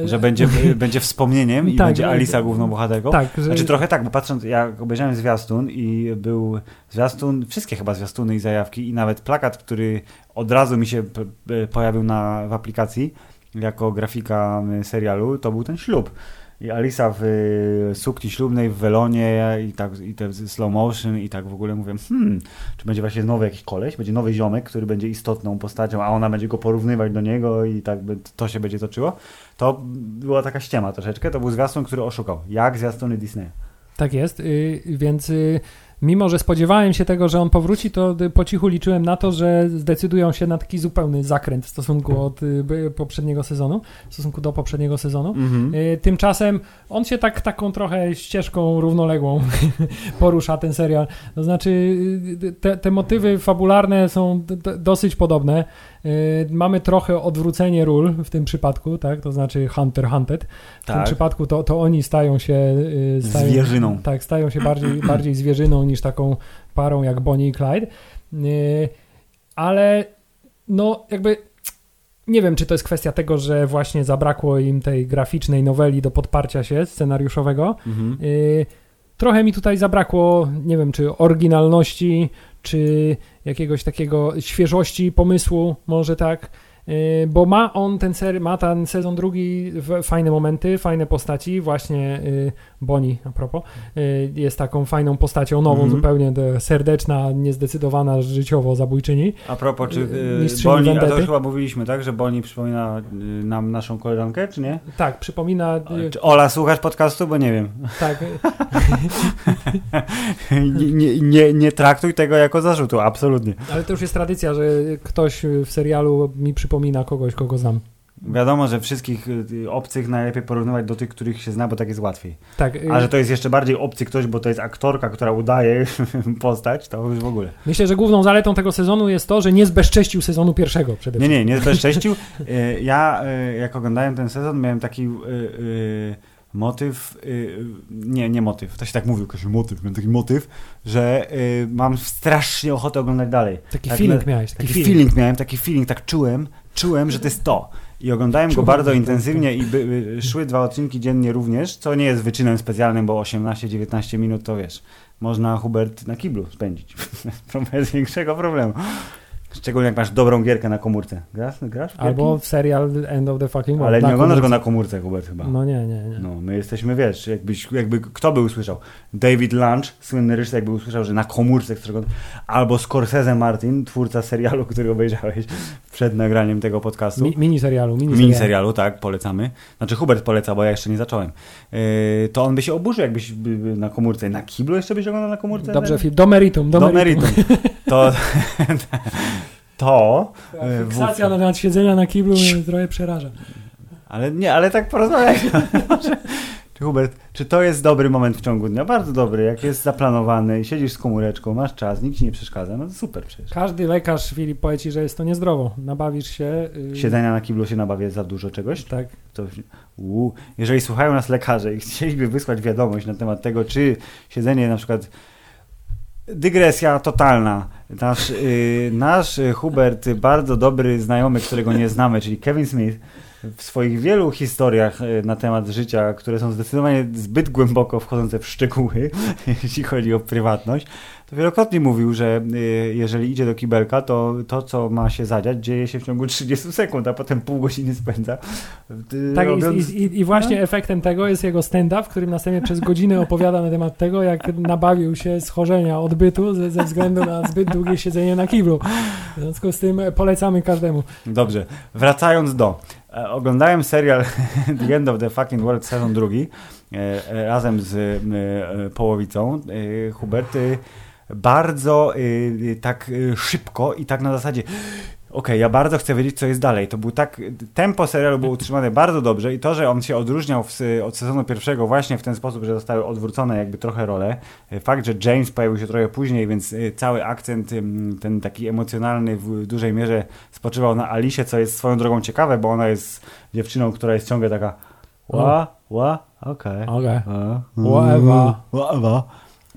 Że będzie, będzie wspomnieniem i tak, będzie Alisa główną bohaterką? Tak. Że... Znaczy trochę tak, bo patrząc, jak obejrzałem zwiastun i był zwiastun, wszystkie chyba zwiastuny i zajawki i nawet plakat, który od razu mi się pojawił na, w aplikacji jako grafika serialu, to był ten ślub i Alisa w y, sukni ślubnej, w welonie i tak i te slow motion i tak w ogóle mówię, hmm, czy będzie właśnie nowy jakiś koleś, będzie nowy ziomek, który będzie istotną postacią, a ona będzie go porównywać do niego i tak to się będzie toczyło. To była taka ściema troszeczkę, to był zwiastun, który oszukał, jak zwiastuny Disneya. Tak jest, y, więc y, mimo że spodziewałem się tego, że on powróci, to po cichu liczyłem na to, że zdecydują się na taki zupełny zakręt w stosunku od y, poprzedniego sezonu, w stosunku do poprzedniego sezonu. Mhm. Y, tymczasem on się tak taką trochę ścieżką równoległą porusza ten serial. To znaczy y, te, te motywy fabularne są dosyć podobne. Mamy trochę odwrócenie ról w tym przypadku, tak? To znaczy Hunter Hunted. W tak. tym przypadku to, to oni stają się stają, zwierzyną. Tak, stają się bardziej, bardziej zwierzyną niż taką parą jak Bonnie i Clyde. Y, ale no jakby nie wiem, czy to jest kwestia tego, że właśnie zabrakło im tej graficznej noweli do podparcia się scenariuszowego. Mhm. Y, trochę mi tutaj zabrakło, nie wiem, czy oryginalności, czy jakiegoś takiego świeżości pomysłu, może tak. Y, bo ma on ten, ser, ma ten sezon drugi fajne momenty, fajne postaci, właśnie y, Boni a propos, y, jest taką fajną postacią, nową mm -hmm. zupełnie, serdeczna, niezdecydowana życiowo zabójczyni. A propos, czy Boni, a to już chyba mówiliśmy, tak, że Boni przypomina nam naszą koleżankę, czy nie? Tak, przypomina... Czy Ola, słuchasz podcastu? Bo nie wiem. Tak. nie, nie, nie traktuj tego jako zarzutu, absolutnie. Ale to już jest tradycja, że ktoś w serialu mi przypomina przypomina kogoś, kogo znam. Wiadomo, że wszystkich y, obcych najlepiej porównywać do tych, których się zna, bo tak jest łatwiej. Tak, y, A że to jest jeszcze bardziej obcy ktoś, bo to jest aktorka, która udaje postać, to już w ogóle. Myślę, że główną zaletą tego sezonu jest to, że nie zbezcześcił sezonu pierwszego przede Nie, wszystkim. nie, nie zbezcześcił. Y, Ja, y, jak oglądałem ten sezon, miałem taki y, y, motyw, y, nie, nie motyw, to się tak mówił, Kasiu, motyw, miałem taki motyw, że y, mam strasznie ochotę oglądać dalej. Taki Tak, feeling miałeś, taki, Taki feeling. feeling miałem, taki feeling, tak czułem, czułem, że to jest to. I oglądałem go bardzo intensywnie i by, y, szły dwa odcinki dziennie również, co nie jest wyczynem specjalnym, bo 18-19 minut to wiesz, można Hubert na kiblu spędzić bez większego problemu. Szczególnie jak masz dobrą gierkę na komórce. Grasz? grasz w Albo w serial End of the Fucking World. Ale nie oglądasz go na komórce, Hubert, chyba. No nie, nie, nie. No, my jesteśmy, wiesz, jakbyś, jakby kto by usłyszał? David Lunch, słynny reżyser, jakby usłyszał, że na komórce, którego, albo Scorsese Martin, twórca serialu, który obejrzałeś przed nagraniem tego podcastu. Mi, mini serialu, mini, Mini serialu. tak, polecamy. Znaczy Hubert poleca, bo ja jeszcze nie zacząłem. Yy, to on by się oburzył, jakbyś by, by na komórce. Na kiblu jeszcze byś oglądał na komórce? Dobrze, film. Do meritum, do, Do meritum. meritum. To, to Ta yy, Fiksacja wówczas- na temat siedzenia na kiblu mnie trochę przeraża. Ale nie, ale tak porozmawiajmy. Czy Hubert, czy to jest dobry moment w ciągu dnia? Bardzo dobry, jak jest zaplanowany i siedzisz z komóreczką, masz czas, nikt ci nie przeszkadza, no to super przecież. Każdy lekarz, Filip, powie ci, że jest to niezdrowo. Nabawisz się... Yy, Siedzenia na kiblu się nabawię za dużo czegoś? Tak. To, uu, jeżeli słuchają nas lekarze i chcieliby wysłać wiadomość na temat tego, czy siedzenie na przykład Dygresja totalna. Nasz, y, nasz Hubert, bardzo dobry znajomy, którego nie znamy, czyli Kevin Smith, w swoich wielu historiach y, na temat życia, które są zdecydowanie zbyt głęboko wchodzące w szczegóły, jeśli chodzi o prywatność, wielokrotnie mówił, że y, jeżeli idzie do kibelka, to to, co ma się zadziać, dzieje się w ciągu 30 sekund, a potem pół godziny spędza. y, Tak, robiąc- i, i, i właśnie efektem tego jest jego stand-up, w którym następnie przez godzinę opowiada na temat tego, jak nabawił się schorzenia odbytu ze, ze względu na zbyt długie siedzenie na kiblu. W związku z tym polecamy każdemu. Dobrze, wracając do. E, oglądałem serial The End of the Fucking World sezon drugi e, e, razem z połowicą. Hubert e, bardzo e, e, tak e, szybko i tak na zasadzie okej, ja bardzo chcę wiedzieć, co jest dalej. To był tak, tempo serialu było utrzymane bardzo dobrze i to, że on się odróżniał w, od sezonu pierwszego właśnie w ten sposób, że zostały odwrócone jakby trochę role. E, Fakt, że James pojawił się trochę później, więc cały akcent ten taki emocjonalny w dużej mierze spoczywał na Alicie, co jest swoją drogą ciekawe, bo ona jest dziewczyną, która jest ciągle taka ła, ła, okej. Okej. a, Whatever. whatever.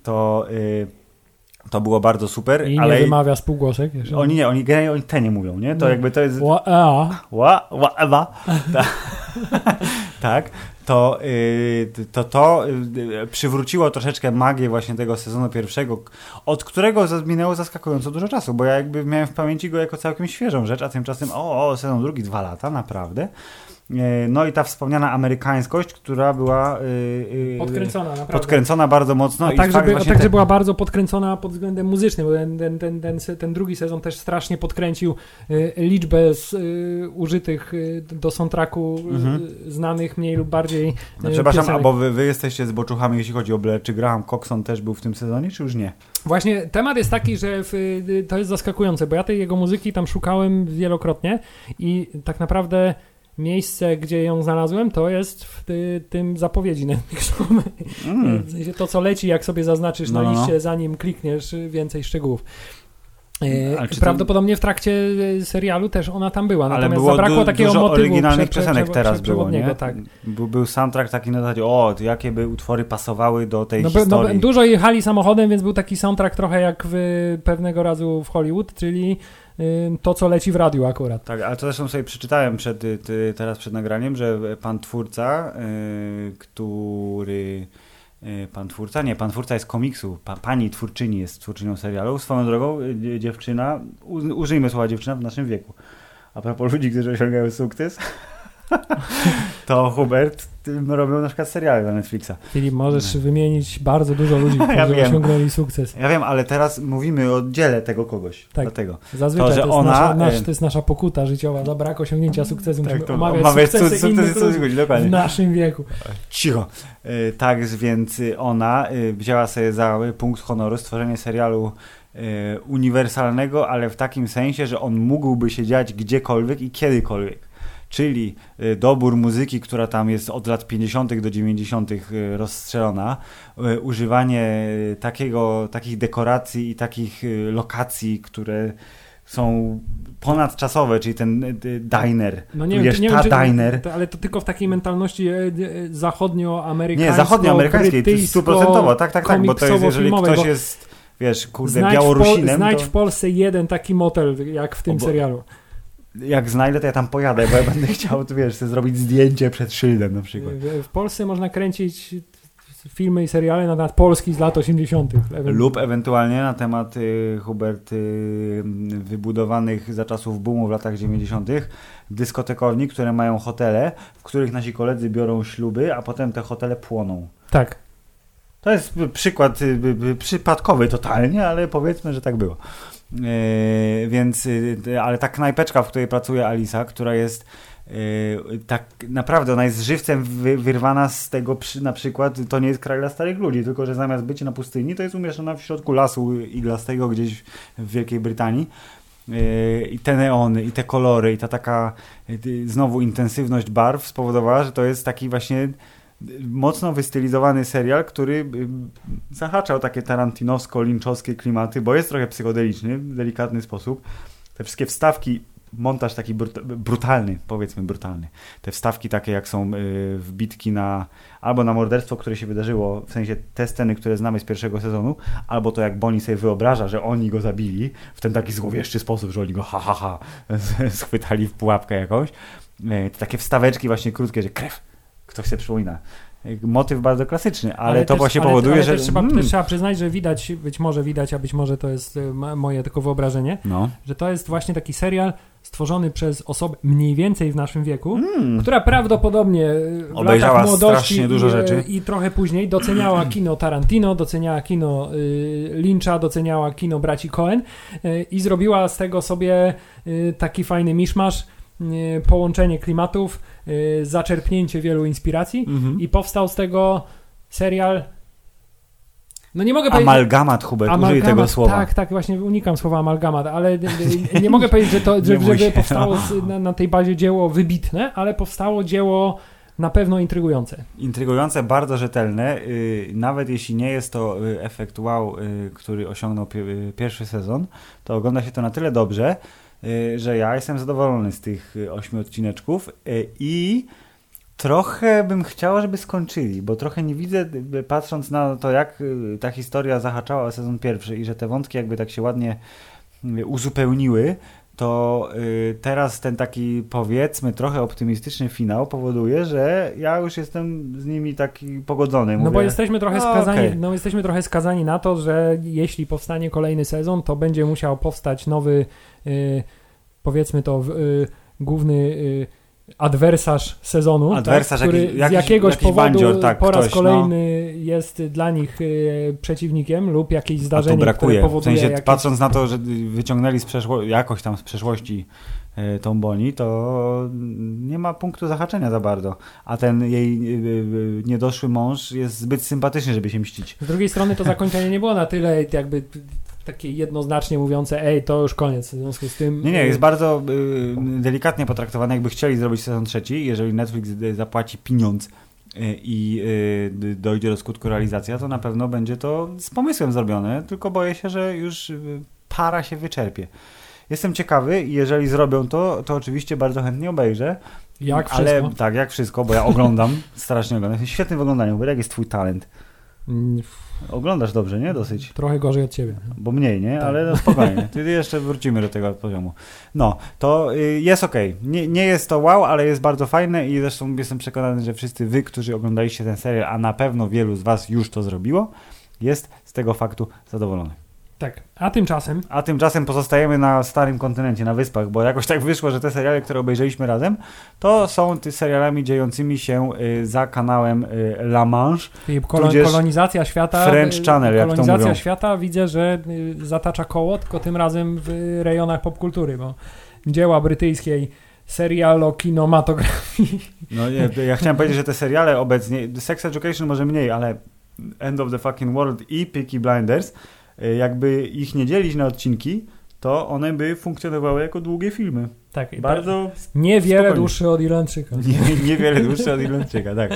To, y, to było bardzo super, I nie ale wymawia spółgłosek. jeszcze. oni nie, oni generalnie oni te nie mówią, nie? To No. jakby to jest Ła, a. Ła, ła, ewa. Ta, tak, to y, to, to y, przywróciło troszeczkę magię właśnie tego sezonu pierwszego, od którego minęło zaskakująco dużo czasu, bo ja jakby miałem w pamięci go jako całkiem świeżą rzecz, a tymczasem o, o sezon drugi, dwa lata, naprawdę. Y, No i ta wspomniana amerykańskość, która była y, y, Podkręcona, naprawdę. podkręcona bardzo mocno. a tak, żeby, a tak, że była bardzo podkręcona pod względem muzycznym, bo ten, ten, ten, ten, ten drugi sezon też strasznie podkręcił y, liczbę z, y, użytych y, do soundtracku Mhm. znanych mniej lub bardziej No, przepraszam, piosenek. bo wy, wy jesteście zboczuchami, jeśli chodzi o Blair. Czy Graham Coxon też był w tym sezonie, czy już nie? Właśnie temat jest taki, że w, to jest zaskakujące, bo ja tej jego muzyki tam szukałem wielokrotnie i tak naprawdę miejsce, gdzie ją znalazłem, to jest w ty, tym zapowiedzi Netflixowej. Mm. W sensie to, co leci, jak sobie zaznaczysz No, na no, no. liście, zanim klikniesz więcej szczegółów. E, Ale czy to- Prawdopodobnie w trakcie e, serialu też ona tam była, Ale natomiast było zabrakło du- takiego dużo motywu oryginalnych prze- piosenek prze- teraz było, nie? Tak. Był, był soundtrack taki na zasadzie, o, jakie by utwory pasowały do tej No, no, historii. dużo jechali samochodem, więc był taki soundtrack trochę jak w pewnego razu w Hollywood, czyli to, co leci w radiu akurat. Tak, ale to zresztą sobie przeczytałem przed, y, ty, teraz przed nagraniem, że pan twórca, y, który... y, Pan twórca? Nie, pan twórca jest komiksu. Pa, pani twórczyni jest twórczynią serialu. Swoją drogą y, dzie- dziewczyna, użyjmy słowa dziewczyna w naszym wieku. A propos ludzi, którzy osiągają sukces, to Hubert tym robią na przykład seriale na Netflixa. Filip, możesz wymienić bardzo dużo ludzi, którzy Ja wiem. osiągnęli sukces. Ja wiem, ale teraz mówimy o dziele tego kogoś. Tak. Dlatego. Zazwyczaj To, to, że jest ona, nasza, nasz, e, to jest nasza pokuta życiowa. Za brak osiągnięcia sukcesu musimy Tak, to omawiać, omawiać sukcesy sukcesy innych sukcesy ludzi ludzi, w dokładnie. naszym wieku. Cicho. Y, Tak, więc y, ona y, wzięła sobie za punkt honoru stworzenie serialu y, uniwersalnego, ale w takim sensie, że on mógłby się dziać gdziekolwiek i kiedykolwiek. Czyli y, dobór muzyki, która tam jest od lat 50. do 90. y, rozstrzelona, y, używanie takiego, takich dekoracji i takich lokacji, które są ponadczasowe, czyli ten diner, no nie wiesz, nie ta wiem, diner. To, ale to tylko w takiej mentalności e, e, zachodnioamerykańskiej. Nie, zachodnioamerykańskiej, stuprocentowo, tak, tak, tak, bo to jest, jeżeli ktoś jest, wiesz, kurde, znajdź Białorusinem. W znajdź to... w Polsce jeden taki motel, jak w tym Obo... serialu. Jak znajdę, to ja tam pojadę, bo ja będę chciał, wiesz, zrobić zdjęcie przed szyldem na przykład. W Polsce można kręcić filmy i seriale na temat Polski z lat 80. Lub ewentualnie na temat y, Hubert y, wybudowanych za czasów boomu w latach 90. dyskotekowni, które mają hotele, w których nasi koledzy biorą śluby, a potem te hotele płoną. Tak. To jest przykład y, y przypadkowy totalnie, ale powiedzmy, że tak było. Yy, więc, y, ale ta knajpeczka, w której pracuje Alisa, która jest Yy, tak naprawdę ona jest żywcem wy, wyrwana z tego przy, na przykład, to nie jest kraj dla starych ludzi, tylko że zamiast być na pustyni, to jest umieszczona w środku lasu iglastego gdzieś w Wielkiej Brytanii. Yy, I te neony, i te kolory, i ta taka yy, znowu intensywność barw spowodowała, że to jest taki właśnie mocno wystylizowany serial, który zahaczał takie tarantinowsko-linczowskie klimaty, bo jest trochę psychodeliczny w delikatny sposób. Te wszystkie wstawki montaż taki brutalny, powiedzmy brutalny. Te wstawki takie jak są y, wbitki na albo na morderstwo, które się wydarzyło, w sensie te sceny, które znamy z pierwszego sezonu, albo to jak Bonnie sobie wyobraża, że oni go zabili w ten taki złowieszczy sposób, że oni go ha ha ha schwytali w pułapkę jakąś. Y, takie wstaweczki właśnie krótkie, że krew, ktoś sobie przypomina motyw bardzo klasyczny, ale, ale to też, właśnie ale, powoduje, ale że... Trzeba, mm. też trzeba przyznać, że widać, być może widać, a być może to jest y, moje tylko wyobrażenie, no. że to jest właśnie taki serial stworzony przez osobę mniej więcej w naszym wieku, mm. która prawdopodobnie w Obejrzała latach młodości dużo rzeczy. I, i trochę później doceniała kino Tarantino, doceniała kino y, Lyncha, doceniała kino braci Cohen y, i zrobiła z tego sobie y, taki fajny miszmasz, połączenie klimatów, y, zaczerpnięcie wielu inspiracji -hmm. i powstał z tego serial no nie mogę powiedzieć... Amalgamat, Hubert, amalgamat, użyj tego słowa. Tak, tak, właśnie unikam słowa amalgamat, ale nie mogę powiedzieć, że to że, żeby powstało no. z, na, na, tej bazie dzieło wybitne, ale powstało dzieło na pewno intrygujące. Intrygujące, bardzo rzetelne. Nawet jeśli nie jest to y, efekt wow, który osiągnął pi y, pierwszy sezon, to ogląda się to na tyle dobrze, że ja jestem zadowolony z tych y, ośmiu odcineczków i Trochę bym chciał, żeby skończyli, bo trochę nie widzę, patrząc na to, jak y, ta historia zahaczała sezon pierwszy i że te wątki jakby tak się ładnie y, uzupełniły, to y, teraz ten taki powiedzmy trochę optymistyczny finał powoduje, że ja już jestem z nimi taki pogodzony. Mówię, no bo jesteśmy trochę, no, skazani, okay. no, jesteśmy trochę skazani na to, że jeśli powstanie kolejny sezon, to będzie musiał powstać nowy, powiedzmy to, główny adwersarz sezonu, adwersarz, tak, który jakiś, z jakiegoś jakiś powodu bandzior, tak, po raz ktoś, kolejny no. jest dla nich y, przeciwnikiem lub jakieś zdarzenie, brakuje. które powoduje... W sensie, jakieś... patrząc na to, że wyciągnęli z przeszło- jakoś tam z przeszłości y, tą Boni, to nie ma punktu zahaczenia za bardzo. A ten jej y, niedoszły mąż jest zbyt sympatyczny, żeby się mścić. Z drugiej strony to zakończenie nie było na tyle jakby takie jednoznacznie mówiące, ej, to już koniec. W związku z tym. Nie, nie, jest y, bardzo y, delikatnie potraktowane. Jakby chcieli zrobić sezon trzeci, jeżeli Netflix y, zapłaci pieniądz y, i y, dojdzie do skutku realizacja, to na pewno będzie to z pomysłem zrobione, tylko boję się, że już para się wyczerpie. Jestem ciekawy i jeżeli zrobią to, to oczywiście bardzo chętnie obejrzę. Jak wszystko? Ale tak, jak wszystko, bo ja oglądam, strasznie oglądam. Świetny w oglądaniu, bo jak jest twój talent? Oglądasz dobrze, nie? Dosyć. Trochę gorzej od ciebie. Bo mniej, nie? Tak. Ale no spokojnie. Jeszcze wrócimy do tego poziomu. No, to y, jest ok. Nie, nie jest to wow, ale jest bardzo fajne i zresztą jestem przekonany, że wszyscy wy, którzy oglądaliście ten serial, a na pewno wielu z was już to zrobiło, jest z tego faktu zadowolony. Tak, a tymczasem? A tymczasem pozostajemy na starym kontynencie, na wyspach, bo jakoś tak wyszło, że te seriale, które obejrzeliśmy razem, to są ty serialami dziejącymi się y, za kanałem y, La Manche. Czyli kolon, kolonizacja świata. French Channel, jak to mówią. świata widzę, że y, zatacza koło, tylko tym razem w rejonach popkultury, bo dzieła brytyjskiej serialo-kinematografii. No nie, ja chciałem powiedzieć, że te seriale obecnie, Sex Education może mniej, ale End of the Fucking World i Peaky Blinders Y, jakby ich nie dzielić na odcinki, to one by funkcjonowały jako długie filmy. Tak, Bardzo Niewiele spokojnie. dłuższy od Irlandczyka. nie, niewiele dłuższe od Irlandczyka, tak.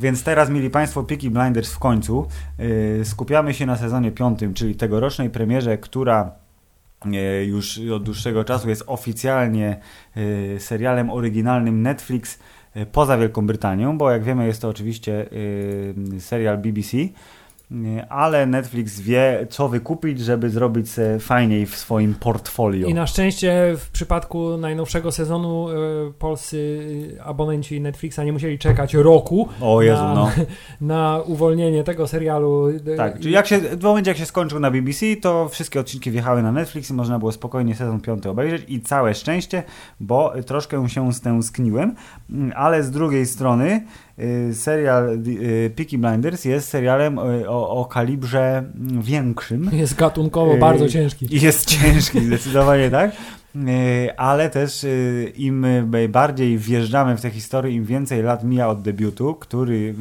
Więc teraz, mieli Państwo, Peaky Blinders w końcu. Yy, skupiamy się na sezonie piątym, czyli tegorocznej premierze, która yy, już od dłuższego czasu jest oficjalnie yy, serialem oryginalnym Netflix poza Wielką Brytanią, bo jak wiemy jest to oczywiście serial BBC. Ale Netflix wie, co wykupić, żeby zrobić fajniej w swoim portfolio. I na szczęście w przypadku najnowszego sezonu e, polscy abonenci Netflixa nie musieli czekać roku O Jezu, na, no. na uwolnienie tego serialu. E, Tak, czyli jak się, w momencie jak się skończył na BBC, to wszystkie odcinki wjechały na Netflix i można było spokojnie sezon piąty obejrzeć i całe szczęście, bo troszkę się stęskniłem, Mm, ale z drugiej strony y, serial y, Peaky Blinders jest serialem y, o, o kalibrze mm, większym Jest gatunkowo bardzo ciężki. jest ciężki, zdecydowanie tak. Y, Ale też y, im y, bardziej wjeżdżamy w tę historię, im więcej lat mija od debiutu, który y,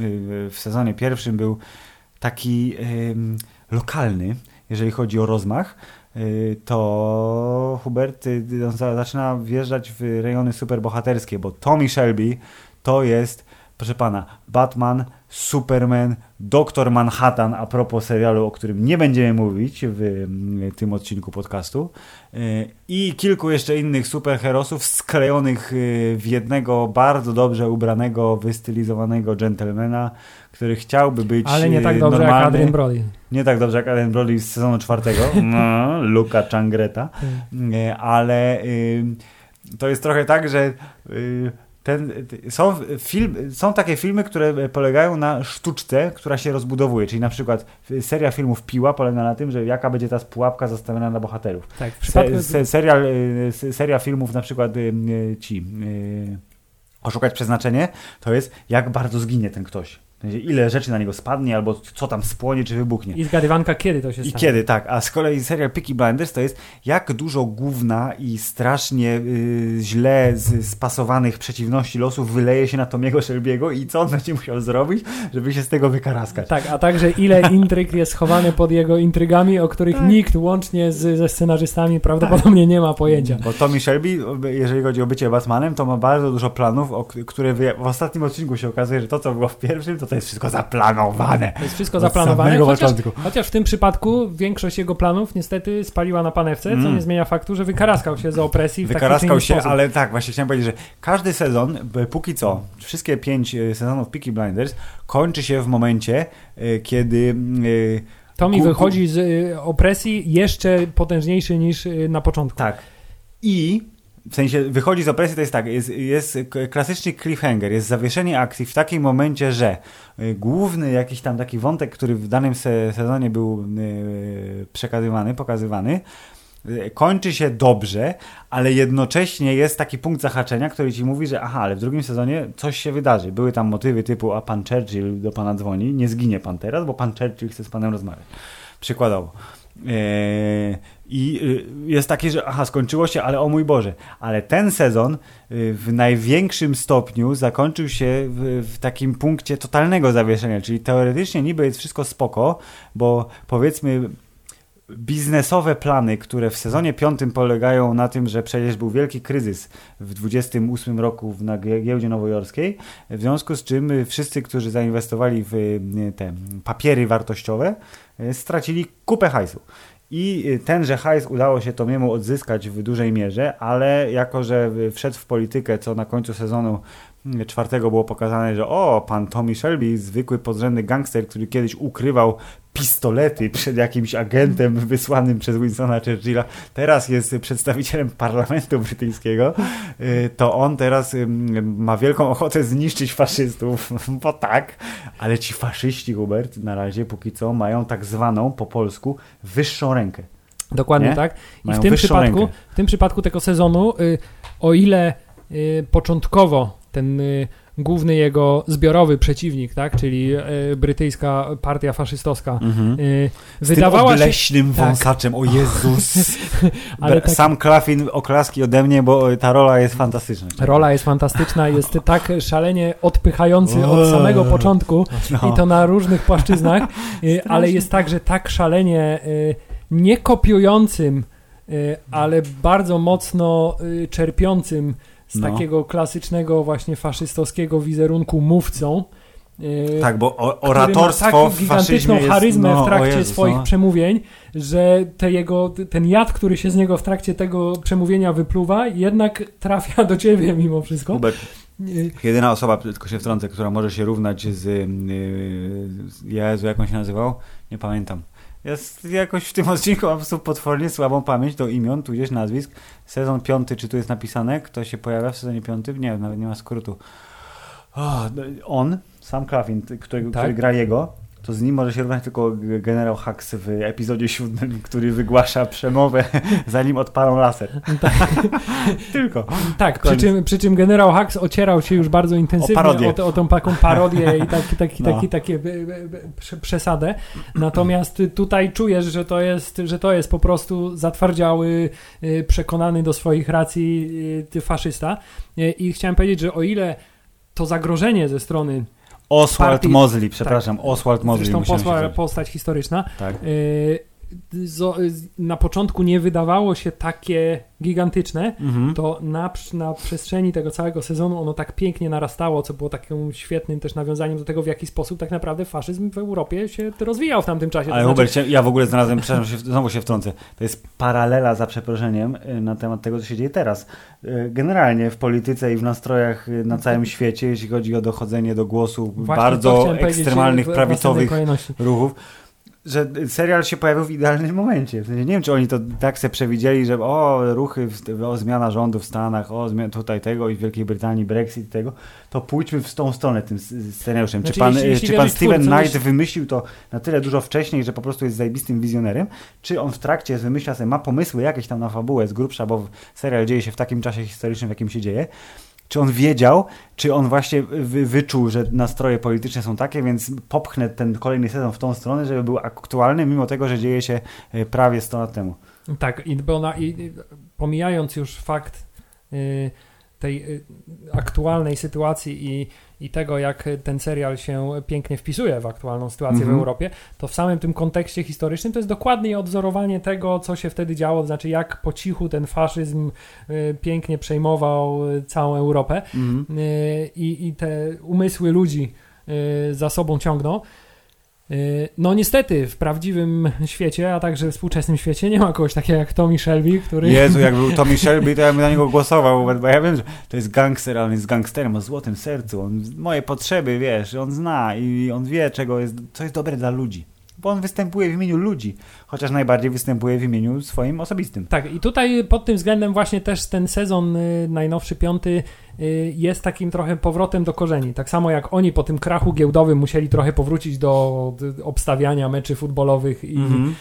w sezonie pierwszym był taki lokalny, jeżeli chodzi o rozmach, y, to Hubert y, zaczyna wjeżdżać w rejony superbohaterskie, bo Tommy Shelby to jest, proszę pana, Batman, Superman, Doktor Manhattan, a propos serialu, o którym nie będziemy mówić w mm, tym odcinku podcastu, y, i kilku jeszcze innych superherosów sklejonych y, w jednego bardzo dobrze ubranego, wystylizowanego gentlemana, który chciałby być Ale nie tak y, dobrze jak normalny. Adrian Brody. Nie tak dobrze jak Adrian Brody z sezonu czwartego, no, Luka Changreta, Nie, ale to jest trochę tak, że ten, są, film, są takie filmy, które polegają na sztuczce, która się rozbudowuje, czyli na przykład seria filmów Piła polega na tym, że jaka będzie ta pułapka zastawiona na bohaterów. Tak, w przypadku... Se, se, serial, se- seria filmów na przykład y, y, ci y, Oszukać Przeznaczenie, to jest jak bardzo zginie ten ktoś. Ile rzeczy na niego spadnie, albo co tam spłonie, czy wybuchnie. I zgadywanka, kiedy to się I stanie. kiedy, tak. A z kolei serial Peaky Blinders to jest jak dużo gówna i strasznie y, źle z, spasowanych przeciwności losów wyleje się na Tomiego Shelby'ego i co on będzie musiał zrobić, żeby się z tego wykaraskać. Tak, a także ile intryg jest schowane pod jego intrygami, o których Tak. nikt łącznie z, ze scenarzystami prawdopodobnie nie ma pojęcia. Bo Tommy Shelby, jeżeli chodzi o bycie Batmanem, to ma bardzo dużo planów, o, które w, w ostatnim odcinku się okazuje, że to, co było w pierwszym, to to jest wszystko zaplanowane. To jest wszystko zaplanowane, chociaż, chociaż w tym przypadku większość jego planów niestety spaliła na panewce, co Mm. nie zmienia faktu, że wykaraskał się z opresji w Wykaraskał się, sposób. ale tak, właśnie chciałem powiedzieć, że każdy sezon, póki co, wszystkie pięć e, sezonów Peaky Blinders kończy się w momencie, e, kiedy e, Tommy wychodzi z opresji jeszcze potężniejszy niż na początku. Tak. I w sensie wychodzi z opresji, to jest tak, jest, jest klasyczny cliffhanger, jest zawieszenie akcji w takim momencie, że y, główny jakiś tam taki wątek, który w danym se, sezonie był y, przekazywany, pokazywany, y, kończy się dobrze, ale jednocześnie jest taki punkt zahaczenia, który ci mówi, że aha, ale w drugim sezonie coś się wydarzy. Były tam motywy typu, a pan Churchill do pana dzwoni, nie zginie pan teraz, bo pan Churchill chce z panem rozmawiać. Przykładowo. Eee, I y, jest takie, że aha, skończyło się, ale o mój Boże. Ale ten sezon y, w największym stopniu zakończył się w, w takim punkcie totalnego zawieszenia, czyli teoretycznie niby jest wszystko spoko, bo powiedzmy biznesowe plany, które w sezonie piątym polegają na tym, że przecież był wielki kryzys w 28 roku na gie- giełdzie nowojorskiej, w związku z czym wszyscy, którzy zainwestowali w y, te papiery wartościowe, stracili kupę hajsu. I y, tenże hajs udało się Tomiemu odzyskać w dużej mierze, ale jako, że wszedł w politykę, co na końcu sezonu czwartego było pokazane, że o, pan Tommy Shelby, zwykły podrzędny gangster, który kiedyś ukrywał pistolety przed jakimś agentem wysłanym przez Winstona Churchilla, teraz jest przedstawicielem parlamentu brytyjskiego, y, to on teraz ma wielką ochotę zniszczyć faszystów, bo tak, ale ci faszyści, Hubert, na razie póki co mają tak zwaną po polsku wyższą rękę. Dokładnie Nie? tak. I Mają w tym, przypadku, rękę. w tym przypadku tego sezonu, y, o ile początkowo ten y, główny jego zbiorowy przeciwnik, tak, czyli y, brytyjska partia faszystowska, y, Z wydawała tym się, obleśnym tak. wąsaczem, o Jezus. ale tak, Sam Klafin oklaski ode mnie, bo ta rola jest fantastyczna. rola jest fantastyczna, jest tak szalenie odpychający od samego początku No. i to na różnych płaszczyznach, y, ale jest także tak szalenie y, nie kopiującym y, ale bardzo mocno y, czerpiącym z No. takiego klasycznego właśnie faszystowskiego wizerunku mówcą. y, Tak, bo o, który oratorstwo ma taką gigantyczną faszyzmie jest, charyzmę no, w trakcie Jezus, swoich no. przemówień, że te jego, ten jad, który się z niego w trakcie tego przemówienia wypluwa, jednak trafia do ciebie mimo wszystko. Hubert, Y, jedyna osoba, tylko się wtrącę, która może się równać z... Yy, z- Jezu, jak on się nazywał? Nie pamiętam. Jest jakoś w tym odcinku mam po prostu potwornie słabą pamięć do imion, tudzież nazwisk. Sezon piąty, czy tu jest napisane? Kto się pojawia w sezonie piątym? Nie, nawet nie ma skrótu. O, on, sam Claflin, który, Tak. który gra jego, to z nim może się równać tylko generał Hux w epizodzie siódmym, który wygłasza przemowę, zanim odpalą laser. tylko. Tak, przy czym, przy czym generał Hux ocierał się już bardzo intensywnie O o, o tą taką parodię i taki, taki, No. taki, takie e, e, prze- przesadę. Natomiast tutaj czujesz, że to jest, że to jest po prostu zatwardziały, e, przekonany do swoich racji e, faszysta. E, I chciałem powiedzieć, że o ile to zagrożenie ze strony, Oswald Partii- Mosley, przepraszam, Oswald Mosley. zresztą posła, postać historyczna, Tak. zo- na początku nie wydawało się takie gigantyczne, Mhm. to na, na przestrzeni tego całego sezonu ono tak pięknie narastało, co było takim świetnym też nawiązaniem do tego, w jaki sposób tak naprawdę faszyzm w Europie się rozwijał w tamtym czasie. Ale znaczy- Hubert, się- ja w ogóle znalazłem, przepraszam, się, znowu się wtrącę, to jest paralela za przeproszeniem y, na temat tego, co się dzieje teraz. Y, Generalnie w polityce i w nastrojach y, na całym świecie, jeśli chodzi o dochodzenie do głosu Właśnie bardzo ekstremalnych, prawicowych ruchów, że serial się pojawił w idealnym momencie. W sensie, nie wiem, czy oni to tak sobie przewidzieli, że o, ruchy, o, zmiana rządu w Stanach, o, tutaj tego i w Wielkiej Brytanii, Brexit tego, to pójdźmy w tą stronę tym scenariuszem. Znaczy, czy pan, jeśli- jeśli czy pan Steven twórcom, Knight jeśli- wymyślił to na tyle dużo wcześniej, że po prostu jest zajebistym wizjonerem, czy on w trakcie wymyśla sobie, ma pomysły jakieś tam na fabułę z grubsza, bo serial dzieje się w takim czasie historycznym, w jakim się dzieje, czy on wiedział, czy on właśnie wy, wyczuł, że nastroje polityczne są takie, więc popchnę ten kolejny sezon w tą stronę, żeby był aktualny, mimo tego, że dzieje się e, prawie 100 lat temu. Tak, i, bo ona, i, i pomijając już fakt y, tej y, aktualnej sytuacji i, i tego, jak ten serial się pięknie wpisuje w aktualną sytuację Mhm. w Europie, to w samym tym kontekście historycznym to jest dokładnie odwzorowanie tego, co się wtedy działo, to znaczy jak po cichu ten faszyzm y, pięknie przejmował y, całą Europę Mhm. y, i, i te umysły ludzi y, za sobą ciągną. Y, No niestety w prawdziwym świecie, a także współczesnym świecie nie ma kogoś takiego jak Tommy Shelby, który... Jezu, jak był Tommy Shelby, to ja bym na niego głosował, bo ja wiem, że to jest gangster, ale on jest gangsterem o złotym sercu. On moje potrzeby, wiesz, on zna i on wie, czego jest, co jest dobre dla ludzi. Bo on występuje w imieniu ludzi, chociaż najbardziej występuje w imieniu swoim osobistym. Tak, i tutaj pod tym względem właśnie też ten sezon y, najnowszy, piąty, y, jest takim trochę powrotem do korzeni. Tak samo jak oni po tym krachu giełdowym musieli trochę powrócić do obstawiania meczy futbolowych i, Mhm.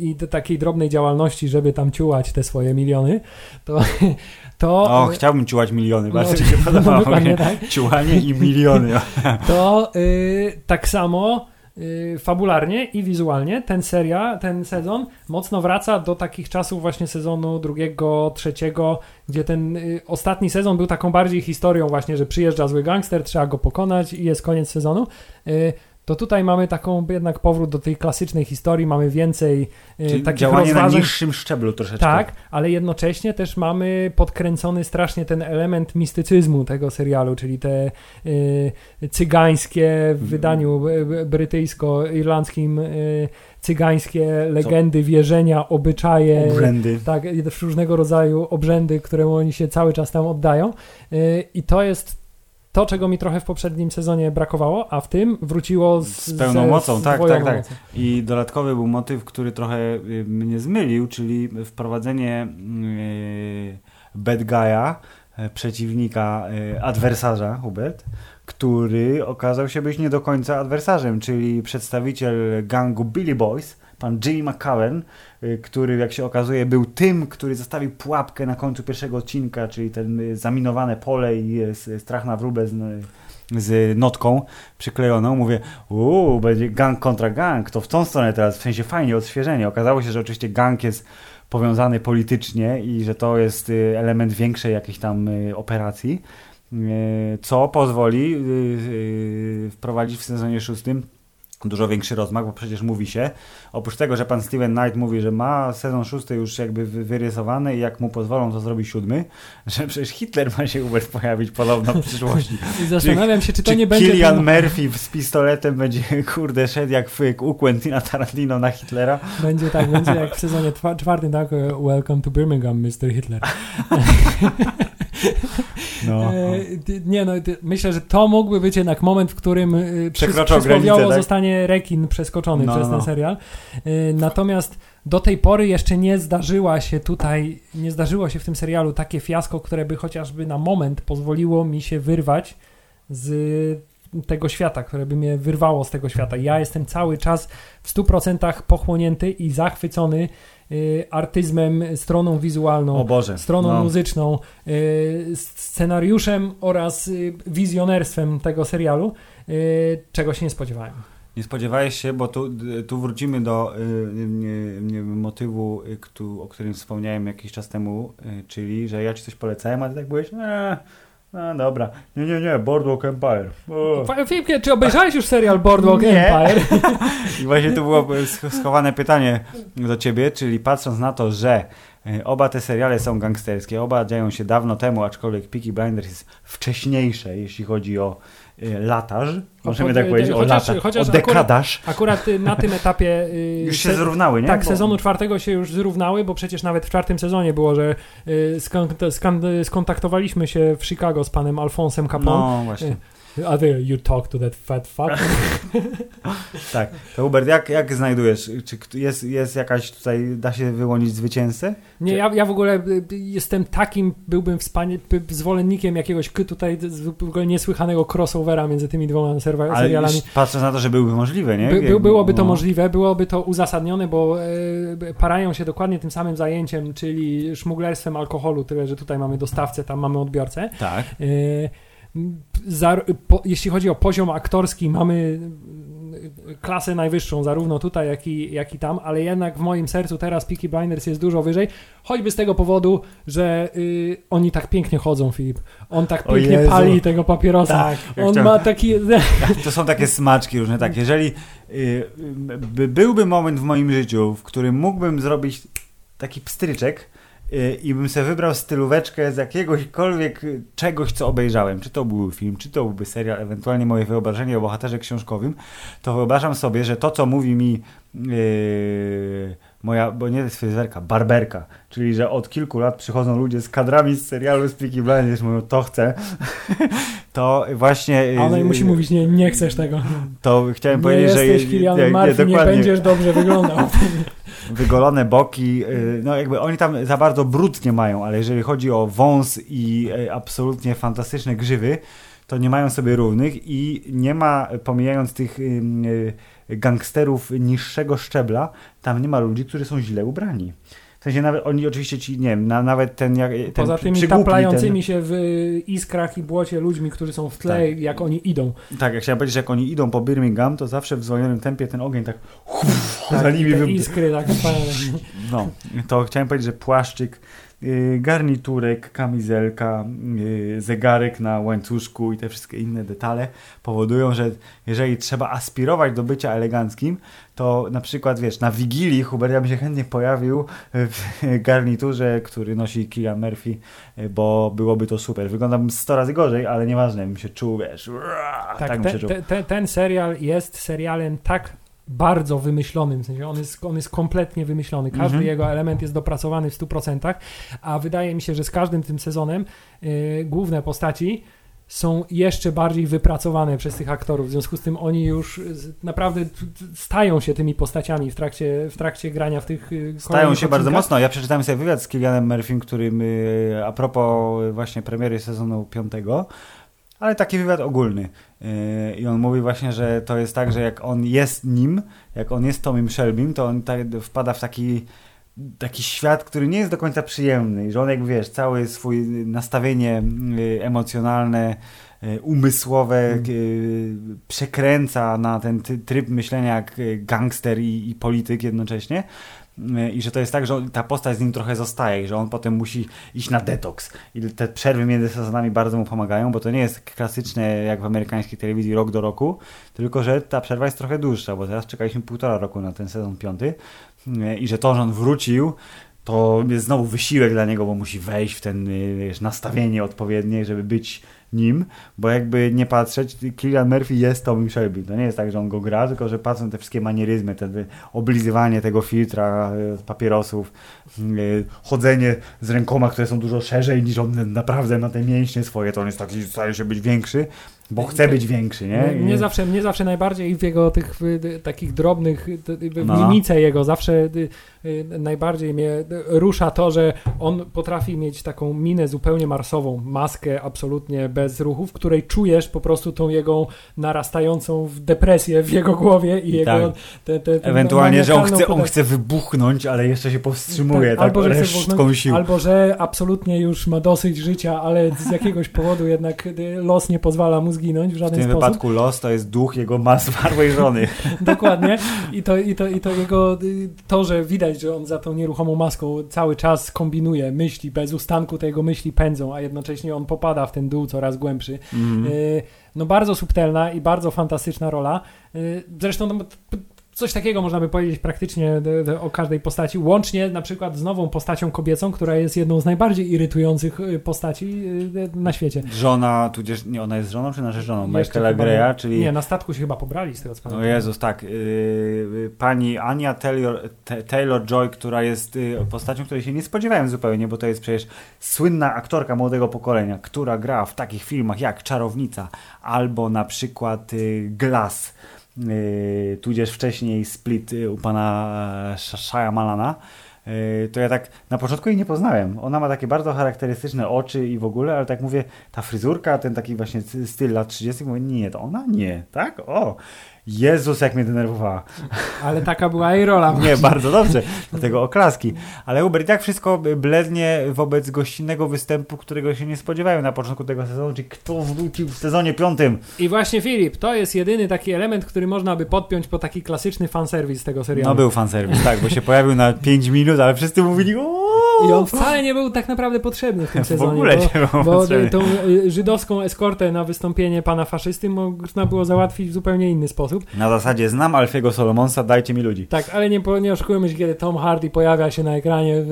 i, do takiej drobnej działalności, żeby tam ciułać te swoje miliony, to... to O, chciałbym ciułać miliony, No, bardzo mi się podobało. dokładnie tak. Ciułanie i miliony. to y, tak samo fabularnie i wizualnie ten seria, ten sezon mocno wraca do takich czasów właśnie sezonu drugiego, trzeciego, gdzie ten y, ostatni sezon był taką bardziej historią właśnie, że przyjeżdża zły gangster, trzeba go pokonać i jest koniec sezonu. To tutaj mamy taką jednak powrót do tej klasycznej historii, mamy więcej y, Czyli takich działanie na rozważań. niższym szczeblu troszeczkę. Tak, ale jednocześnie też mamy podkręcony strasznie ten element mistycyzmu tego serialu, czyli te y, cygańskie w wydaniu y, brytyjsko-irlandzkim y, cygańskie legendy, wierzenia, obyczaje. Obrzędy. Tak, różnego rodzaju obrzędy, któremu oni się cały czas tam oddają. Y, I to jest to, czego mi trochę w poprzednim sezonie brakowało, a w tym wróciło z, Z pełną mocą, z tak, tak, tak. mocą. I dodatkowy był motyw, który trochę y, mnie zmylił, czyli wprowadzenie y, bad guy'a, y, przeciwnika, y, adwersarza, Hubert, który okazał się być nie do końca adwersarzem, czyli przedstawiciel gangu Billy Boys, pan Jimmy McCaven, y, który jak się okazuje był tym, który zostawił pułapkę na końcu pierwszego odcinka, czyli ten y, zaminowane pole i y, strach na wróbę z, z notką przyklejoną. Mówię, uuu, będzie gang kontra gang, to w tą stronę teraz, w sensie fajnie, odświeżenie. Okazało się, że oczywiście gang jest powiązany politycznie i że to jest y, element większej jakiejś tam y, operacji, y, co pozwoli y, y, wprowadzić w sezonie szóstym dużo większy rozmach, bo przecież mówi się, oprócz tego, że pan Steven Knight mówi, że ma sezon szósty już jakby wyrysowany i jak mu pozwolą, to zrobi siódmy, że przecież Hitler ma się Hubert pojawić podobno w przyszłości. I zastanawiam się, czy to czy nie będzie... Killian ten... Murphy z pistoletem będzie, kurde, szedł jak w, u Quentina Tarantino na Hitlera. Będzie tak, będzie jak w sezonie czwartym, tak, Welcome to Birmingham, Mr. Hitler. No. E, nie no, myślę, że to mógłby być jednak moment, w którym e, Przekroczą granicę, tak? zostanie rekin przeskoczony no, przez ten no. serial. E, natomiast do tej pory jeszcze nie zdarzyła się tutaj, nie zdarzyło się w tym serialu takie fiasko, które by chociażby na moment pozwoliło mi się wyrwać z tego świata, które by mnie wyrwało z tego świata. Ja jestem cały czas w 100% pochłonięty i zachwycony artyzmem, stroną wizualną, stroną no. muzyczną, y, scenariuszem oraz y, wizjonerstwem tego serialu, czego się nie spodziewałem. Nie spodziewałeś się, bo tu, tu wrócimy do y, motywu, y, o którym wspomniałem jakiś czas temu, y, czyli, że ja ci coś polecałem, a ty tak byłeś, eee, no dobra. Nie, nie, nie, Boardwalk Empire. Filipie, czy obejrzałeś już serial Boardwalk nie. Empire? I właśnie tu było schowane pytanie do ciebie, czyli patrząc na to, że e, oba te seriale są gangsterskie, oba dzieją się dawno temu, aczkolwiek Peaky Blinders jest wcześniejsze, jeśli chodzi o latarz, możemy tak powiedzieć, o lata, chociaż o dekadarz. Akurat, akurat, na tym etapie... Y, już się zrównały, nie? Tak, bo... sezonu czwartego się już zrównały, bo przecież nawet w czwartym sezonie było, że y, skontaktowaliśmy się w Chicago z panem Alfonsem Capone. No, właśnie. Y, Other you talk to that fat fuck. tak. To Hubert, jak, jak znajdujesz? Czy jest, jest jakaś tutaj, da się wyłonić zwycięzcę? Nie, ja, ja w ogóle y, jestem takim, byłbym wspania- zwolennikiem jakiegoś tutaj w ogóle niesłychanego crossovera między tymi dwoma serwa- serialami. Ale patrząc na to, że byłby możliwe, nie? By, by, byłoby to no. możliwe, byłoby to uzasadnione, bo e, parają się dokładnie tym samym zajęciem, czyli szmuglerstwem alkoholu, tyle, że tutaj mamy dostawcę, tam mamy odbiorcę. Tak. E, za, po, jeśli chodzi o poziom aktorski, mamy klasę najwyższą, zarówno tutaj, jak i, jak i tam, ale jednak w moim sercu teraz Peaky Blinders jest dużo wyżej, choćby z tego powodu, że y, oni tak pięknie chodzą, Filip. On tak pięknie pali tego papierosa. Tak, On chciałem... ma taki... To są takie smaczki różne, tak. Jeżeli y, by, byłby moment w moim życiu, w którym mógłbym zrobić taki pstryczek, Y, i bym sobie wybrał stylóweczkę z jakiegośkolwiek czegoś, co obejrzałem, czy to był film, czy to byłby serial, ewentualnie moje wyobrażenie o bohaterze książkowym, to wyobrażam sobie, że to, co mówi mi yy, moja, bo nie jest fryzjerka, barberka, czyli, że od kilku lat przychodzą ludzie z kadrami z serialu z Peaky Blinders, mówią, to chcę, to właśnie... A ona musi mówić, nie, nie chcesz tego. To chciałem nie powiedzieć, że... jesteś Kilian Murphy, nie, nie będziesz dobrze wyglądał. wygolone boki, y, no jakby oni tam za bardzo brudnie mają, ale jeżeli chodzi o wąs i y, absolutnie fantastyczne grzywy, to nie mają sobie równych i nie ma, pomijając tych y, gangsterów niższego szczebla, tam nie ma ludzi, którzy są źle ubrani. W sensie nawet oni oczywiście ci, nie wiem, na, nawet ten, jak, ten Poza tymi taplającymi ten... się w iskrach i błocie ludźmi, którzy są w tle, tak. jak oni idą. Tak, jak chciałem powiedzieć, że jak oni idą po Birmingham, to zawsze w zwolnionym tempie ten ogień tak, uff, tak za nimi... Te iskry tak No, to chciałem powiedzieć, że płaszczyk garniturek, kamizelka, y, zegarek na łańcuszku i te wszystkie inne detale powodują, że jeżeli trzeba aspirować do bycia eleganckim, to na przykład, wiesz, na Wigilii Hubert ja bym się chętnie pojawił w garniturze, który nosi Killian Murphy, y, bo byłoby to super. Wyglądałbym 100 razy gorzej, ale nieważne, bym się czuł, wiesz, tak, tak te, te, te, ten serial jest serialem tak bardzo wymyślonym, w sensie on jest, on jest kompletnie wymyślony. Każdy mhm. jego element jest dopracowany w 100%, a wydaje mi się, że z każdym tym sezonem yy, główne postaci są jeszcze bardziej wypracowane przez tych aktorów. W związku z tym oni już naprawdę stają się tymi postaciami w trakcie, w trakcie grania w tych. Y, stają się bardzo mocno. Ja przeczytałem sobie wywiad z Kilianem Murphym, którym y, a propos właśnie premiery sezonu piątego ale taki wywiad ogólny. Yy, I on mówi właśnie, że to jest tak, że jak on jest nim, jak on jest Tomim Shelbym, to on tak wpada w taki taki świat, który nie jest do końca przyjemny i że on jak wiesz, całe swój nastawienie yy, emocjonalne, yy, umysłowe mm. przekręca na ten tryb myślenia jak gangster i, i polityk jednocześnie i że to jest tak, że ta postać z nim trochę zostaje i że on potem musi iść na detoks. I te przerwy między sezonami bardzo mu pomagają, bo to nie jest klasyczne jak w amerykańskiej telewizji rok do roku, tylko że ta przerwa jest trochę dłuższa, bo teraz czekaliśmy półtora roku na ten sezon piąty i że to, że on wrócił, to jest znowu wysiłek dla niego, bo musi wejść w ten wiesz, nastawienie odpowiednie, żeby być nim, bo jakby nie patrzeć, Killian Murphy jest Tommy Shelby. To nie jest tak, że on go gra, tylko że patrzą te wszystkie manieryzmy, te oblizywanie tego filtra e, papierosów, e, chodzenie z rękoma, które są dużo szerzej niż on naprawdę ma te mięśnie swoje, to on jest taki, staje się być większy. Bo chce być większy, nie? Mnie zawsze, mnie zawsze najbardziej w jego tych w, takich drobnych, w no. mimice jego zawsze y, najbardziej mnie rusza to, że on potrafi mieć taką minę zupełnie marsową, maskę absolutnie bez ruchu, w której czujesz po prostu tą jego narastającą depresję w jego głowie i jego... Tak. Te, te, Ewentualnie, że on chce, on chce wybuchnąć, ale jeszcze się powstrzymuje tak, tak albo, że chce sił. Albo, że absolutnie już ma dosyć życia, ale z jakiegoś powodu jednak los nie pozwala mu zginąć w żaden sposób. W tym sposób. wypadku los to jest duch jego ma zmarłej żony. Dokładnie. I to, i, to, I to jego, to, że widać, że on za tą nieruchomą maską cały czas kombinuje, myśli, bez ustanku te jego myśli pędzą, a jednocześnie on popada w ten dół coraz głębszy. Mm. No bardzo subtelna i bardzo fantastyczna rola. Y, zresztą no, Coś takiego można by powiedzieć praktycznie o każdej postaci, łącznie na przykład z nową postacią kobiecą, która jest jedną z najbardziej irytujących y, postaci y, na świecie. Żona, tudzież nie, ona jest żoną czy narzeczoną? Michaela Greya, czyli... Nie, na statku się chyba pobrali z tego co pamiętam. O Jezus, tak. Yy, pani Ania Taylor, Taylor-Joy, która jest yy, postacią, której się nie spodziewałem zupełnie, bo to jest przecież słynna aktorka młodego pokolenia, która gra w takich filmach jak Czarownica albo na przykład Glass tudzież wcześniej Split u pana Shyamalana, yy, to ja tak na początku jej nie poznałem. Ona ma takie bardzo charakterystyczne oczy i w ogóle, ale tak mówię, ta fryzurka, ten taki właśnie styl lat 30, mówię, nie, to ona nie, tak? O, Jezus, jak mnie denerwowała. Ale taka była jej rola. Nie, bardzo dobrze, dlatego oklaski. Ale Uber i tak wszystko blednie wobec gościnnego występu, którego się nie spodziewają na początku tego sezonu, czyli kto wrócił w sezonie piątym. I właśnie Filip, to jest jedyny taki element, który można by podpiąć po taki klasyczny fanserwis tego serialu. No był fanserwis, tak, bo się pojawił na 5 minut, ale wszyscy mówili o i on wcale nie był tak naprawdę potrzebny w tym sezonie. W ogóle bo, nie był Bo tą y, żydowską eskortę na wystąpienie pana faszysty można było załatwić w zupełnie inny sposób. Na zasadzie znam Alfiego Solomonsa, dajcie mi ludzi. Tak, ale nie, nie oszukujmy się, kiedy Tom Hardy pojawia się na ekranie,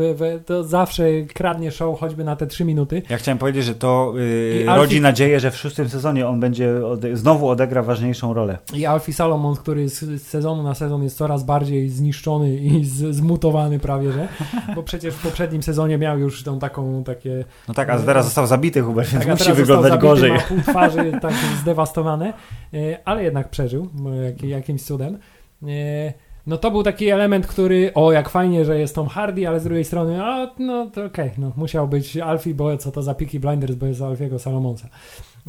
to zawsze kradnie show choćby na te trzy minuty. Ja chciałem powiedzieć, że to yy, rodzi nadzieję, że w szóstym sezonie on będzie ode znowu odegra ważniejszą rolę. I Alfie Solomon, który z, sezonu na sezon jest coraz bardziej zniszczony i z, zmutowany prawie, że, bo przecież w poprzednim sezonie miał już tą taką takie... No tak, a teraz został zabity Hubert, więc tak, musi wyglądać zabity, gorzej. Ma pół twarzy tak zdewastowane, e, ale jednak przeżył jakimś cudem. E, no to był taki element, który, o jak fajnie, że jest Tom Hardy, ale z drugiej strony, a no to okej, okay, no musiał być Alfie, bo co to za Peaky Blinders, bo jest Alfiego Salomonsa.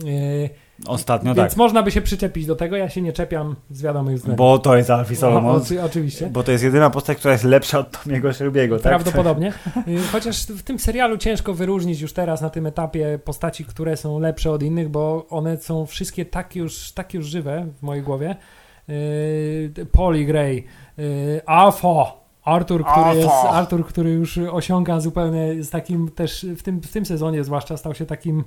E, Ostatnio Więc tak. można by się przyczepić do tego, ja się nie czepiam z wiadomych względów. Bo to jest Alfie Solomon. O, oczywiście. Bo to jest jedyna postać, która jest lepsza od Tomiego Shelby'ego, tak? Prawdopodobnie. Y, chociaż w tym serialu ciężko wyróżnić już teraz na tym etapie postaci, które są lepsze od innych, bo one są wszystkie tak już, tak już żywe w mojej głowie. Yy, Polly Gray, yy, Alpha, Arthur, który, jest, Arthur, który już osiąga zupełnie z takim też w tym, w tym sezonie zwłaszcza stał się takim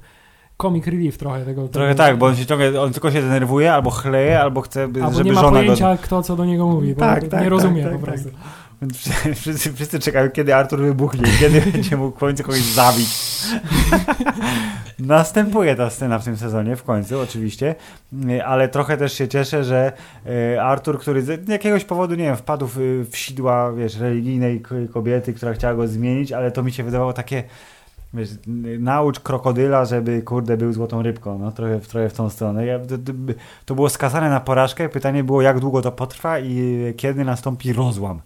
comic relief trochę tego. Trochę tego, tak, bo on się ciągle, on tylko się denerwuje, albo chleje, albo chce, albo żeby nie ma żona pojęcia, go... kto co do niego mówi, tak, tak, nie tak, rozumie tak, po prostu. Wszyscy, wszyscy czekają, kiedy Artur wybuchnie, kiedy będzie mógł w końcu kogoś zabić. Następuje ta scena w tym sezonie, w końcu oczywiście, ale trochę też się cieszę, że e, Artur, który z jakiegoś powodu, nie wiem, wpadł w, w sidła, wiesz, religijnej kobiety, która chciała go zmienić, ale to mi się wydawało takie wiesz, naucz krokodyla, żeby kurde był złotą rybką, no trochę, trochę w tą stronę. Ja, to, to, było skazane na porażkę, pytanie było jak długo to potrwa i kiedy nastąpi rozłam.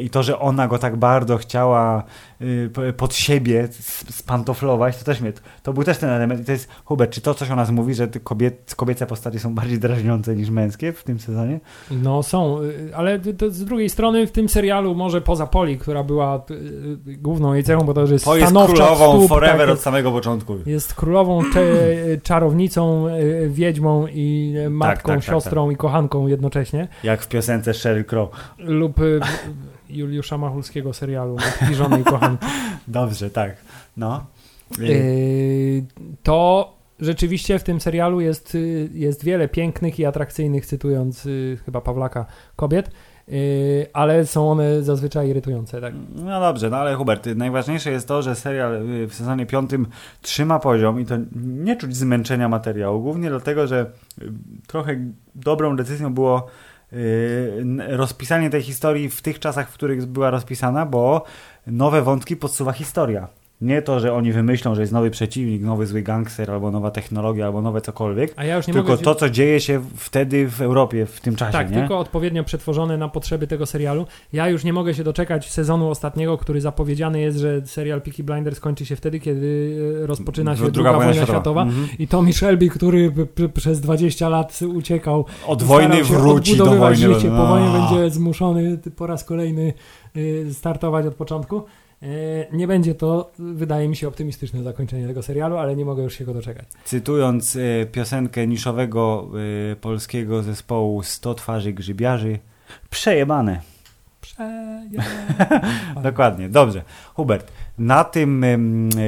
I to, że ona go tak bardzo chciała y, pod siebie spantoflować, to też mnie, to był też ten element. I to jest, Hubert, czy to coś o nas mówi, że kobiet, kobiece postacie są bardziej drażniące niż męskie w tym sezonie? No są, y, ale z drugiej strony w tym serialu, może poza Poli, która była y, główną jej cechą, bo to już jest To jest królową stóp, forever tak, od samego początku. Jest królową, czarownicą, wiedźmą i matką, tak, tak, tak siostrą tak. i kochanką jednocześnie. Jak w piosence Sheryl Crow. Lub Juliusza Machulskiego serialu Matki, żony i kochanki. Dobrze, tak. No. Yy, to rzeczywiście w tym serialu jest, y, jest wiele pięknych i atrakcyjnych, cytując y, chyba Pawlaka, kobiet, y, ale są one zazwyczaj irytujące. Tak? No dobrze, no ale Hubert, najważniejsze jest to, że serial y, w sezonie piątym trzyma poziom i to nie czuć zmęczenia materiału, głównie dlatego, że y, trochę dobrą decyzją było rozpisanie tej historii w tych czasach, w których była rozpisana, bo nowe wątki podsuwa historia. Nie to, że oni wymyślą, że jest nowy przeciwnik, nowy zły gangster, albo nowa technologia, albo nowe cokolwiek, A ja już nie tylko mogę... to, co dzieje się wtedy w Europie w tym czasie, tak, nie? tylko odpowiednio przetworzone na potrzeby tego serialu. Ja już nie mogę się doczekać sezonu ostatniego, który zapowiedziany jest, że serial Peaky Blinders kończy się wtedy, kiedy e, rozpoczyna się druga, wojna światowa. Mhm. I Tommy Shelby, który przez 20 lat uciekał, Od wojny wróci do wojny. życie, no. po wojnie będzie zmuszony po raz kolejny y, startować od początku. Y, Nie będzie to, wydaje mi się, optymistyczne zakończenie tego serialu, ale nie mogę już się go doczekać. Cytując e, piosenkę niszowego e, polskiego zespołu 100 twarzy grzybiarzy, przejebane. Dokładnie, dobrze. Hubert, na tym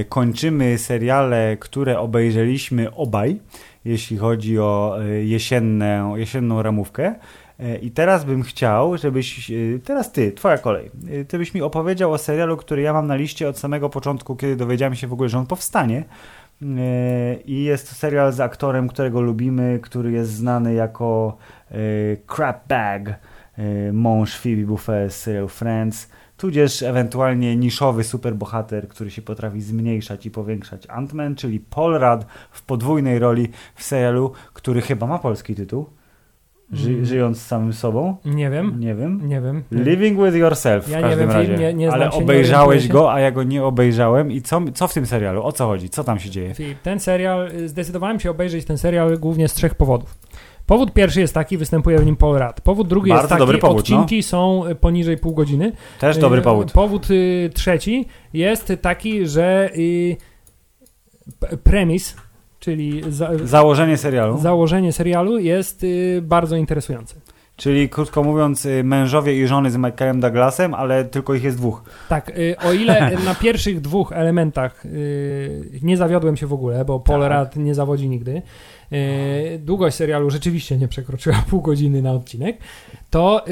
kończymy seriale, które obejrzeliśmy obaj, jeśli chodzi o e, jesienne, jesienną ramówkę. E, I teraz bym chciał, żebyś, e, teraz ty, twoja kolej, e, ty byś mi opowiedział o serialu, który ja mam na liście od samego początku, kiedy dowiedziałem się w ogóle, że on powstanie. I jest to serial z aktorem, którego lubimy, który jest znany jako Crap Bag, mąż Phoebe Buffet z serialu Friends, tudzież ewentualnie niszowy superbohater, który się potrafi zmniejszać i powiększać. Ant-Man, czyli Paul Rudd w podwójnej roli w serialu, który chyba ma polski tytuł, ży, Mm. żyjąc z samym sobą. Nie wiem, Nie wiem. nie wiem. Living with Yourself Ja w nie każdym wiem, razie. nie- nie Ale obejrzałeś go, a ja go nie obejrzałem. I co, co w tym serialu? O co chodzi? Co tam się dzieje? Filip, Ten serial, y, zdecydowałem się obejrzeć ten serial głównie z trzech powodów. Powód pierwszy jest taki, występuje w nim Paul Rudd. Powód drugi Bardzo jest taki, dobry powód, no. odcinki są y, poniżej pół godziny. Też dobry Y, powód. Powód trzeci jest taki, że premis, czyli za, Założenie serialu. założenie serialu jest y, bardzo interesujące. Czyli krótko mówiąc, y, mężowie i żony z Michaelem Douglasem, ale tylko ich jest dwóch. Tak, y, o ile na pierwszych dwóch elementach nie zawiodłem się w ogóle, bo Paul Tak. Rudd nie zawodzi nigdy, długość serialu rzeczywiście nie przekroczyła pół godziny na odcinek, to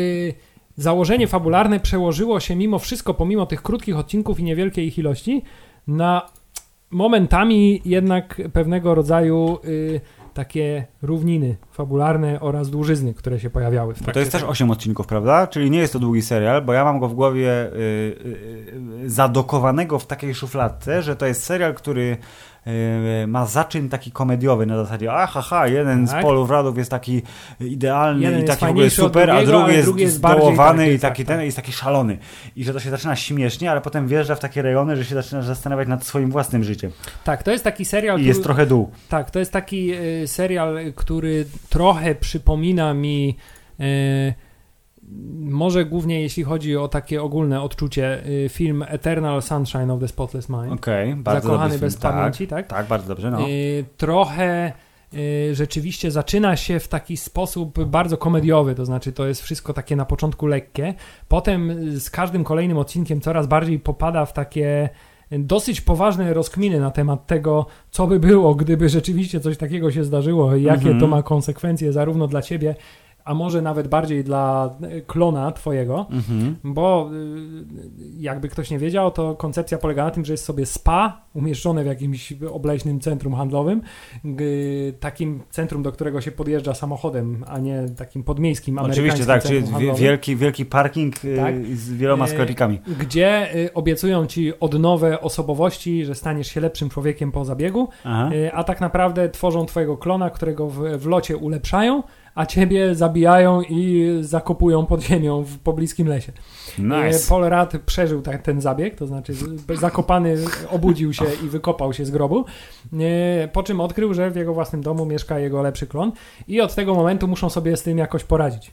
założenie fabularne przełożyło się mimo wszystko, pomimo tych krótkich odcinków i niewielkiej ich ilości, na momentami jednak pewnego rodzaju y, takie równiny fabularne oraz dłużyzny, które się pojawiały. W to jest też tego. 8 odcinków, prawda? Czyli nie jest to długi serial, bo ja mam go w głowie y, y, y, zadokowanego w takiej szufladce, że to jest serial, który ma zaczyn taki komediowy na zasadzie aha, ha, jeden Tak. z Polów Radów jest taki idealny Jeden i taki w ogóle super, a drugiego, drugi ale jest, drugi jest zdołowany i taki tak, ten tak. jest taki szalony. I że to się zaczyna śmiesznie, ale potem wjeżdża w takie rejony, że się zaczynasz zastanawiać nad swoim własnym życiem. Tak, to jest taki serial, I jest trochę dół. Tak, to jest taki y, serial, który trochę przypomina mi, y, może głównie jeśli chodzi o takie ogólne odczucie, y, film Eternal Sunshine of the Spotless Mind. Okej, bardzo Zakochany bez film. pamięci, tak? Tak, bardzo dobrze, no. Y, trochę y, rzeczywiście zaczyna się w taki sposób bardzo komediowy, to znaczy to jest wszystko takie na początku lekkie, potem z każdym kolejnym odcinkiem coraz bardziej popada w takie dosyć poważne rozkminy na temat tego, co by było, gdyby rzeczywiście coś takiego się zdarzyło, i jakie Mhm. to ma konsekwencje zarówno dla ciebie, a może nawet bardziej dla y, klona twojego. Mhm. Bo y, jakby ktoś nie wiedział, to koncepcja polega na tym, że jest sobie spa umieszczone w jakimś obleśnym centrum handlowym, takim centrum, do którego się podjeżdża samochodem, a nie takim podmiejskim Oczywiście tak, czyli wielki, wielki parking y, Tak. z wieloma E, sklepikami. gdzie obiecują ci odnowę osobowości, że staniesz się lepszym człowiekiem po zabiegu, Aha. a tak naprawdę tworzą twojego klona, którego w, w locie ulepszają, a ciebie zabijają i zakopują pod ziemią w pobliskim lesie. Nice. E, Paul Rudd przeżył ta, ten zabieg, to znaczy zakopany obudził się i wykopał się z grobu, e, po czym odkrył, że w jego własnym domu mieszka jego lepszy klon i od tego momentu muszą sobie z tym jakoś poradzić.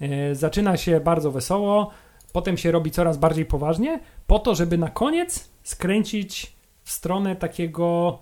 E, Zaczyna się bardzo wesoło, potem się robi coraz bardziej poważnie, po to, żeby na koniec skręcić w stronę takiego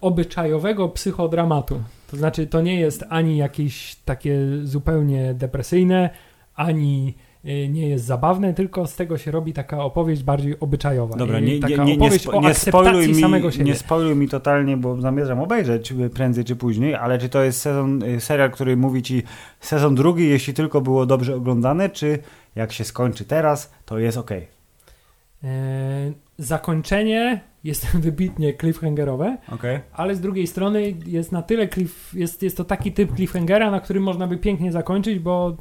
obyczajowego psychodramatu. To znaczy, to nie jest ani jakieś takie zupełnie depresyjne, ani y, nie jest zabawne, tylko z tego się robi taka opowieść bardziej obyczajowa. Dobra, nie, taka nie, nie, nie, opowieść spo, o nie, spoiluj mi, samego siebie. nie spoiluj mi totalnie, bo zamierzam obejrzeć prędzej czy później, ale czy to jest sezon, y, serial, który mówi ci sezon drugi, jeśli tylko było dobrze oglądane, czy jak się skończy teraz, to jest ok. E, zakończenie jest wybitnie cliffhangerowe, okay. ale z drugiej strony jest na tyle cliff, jest, jest to taki typ cliffhangera, na którym można by pięknie zakończyć, bo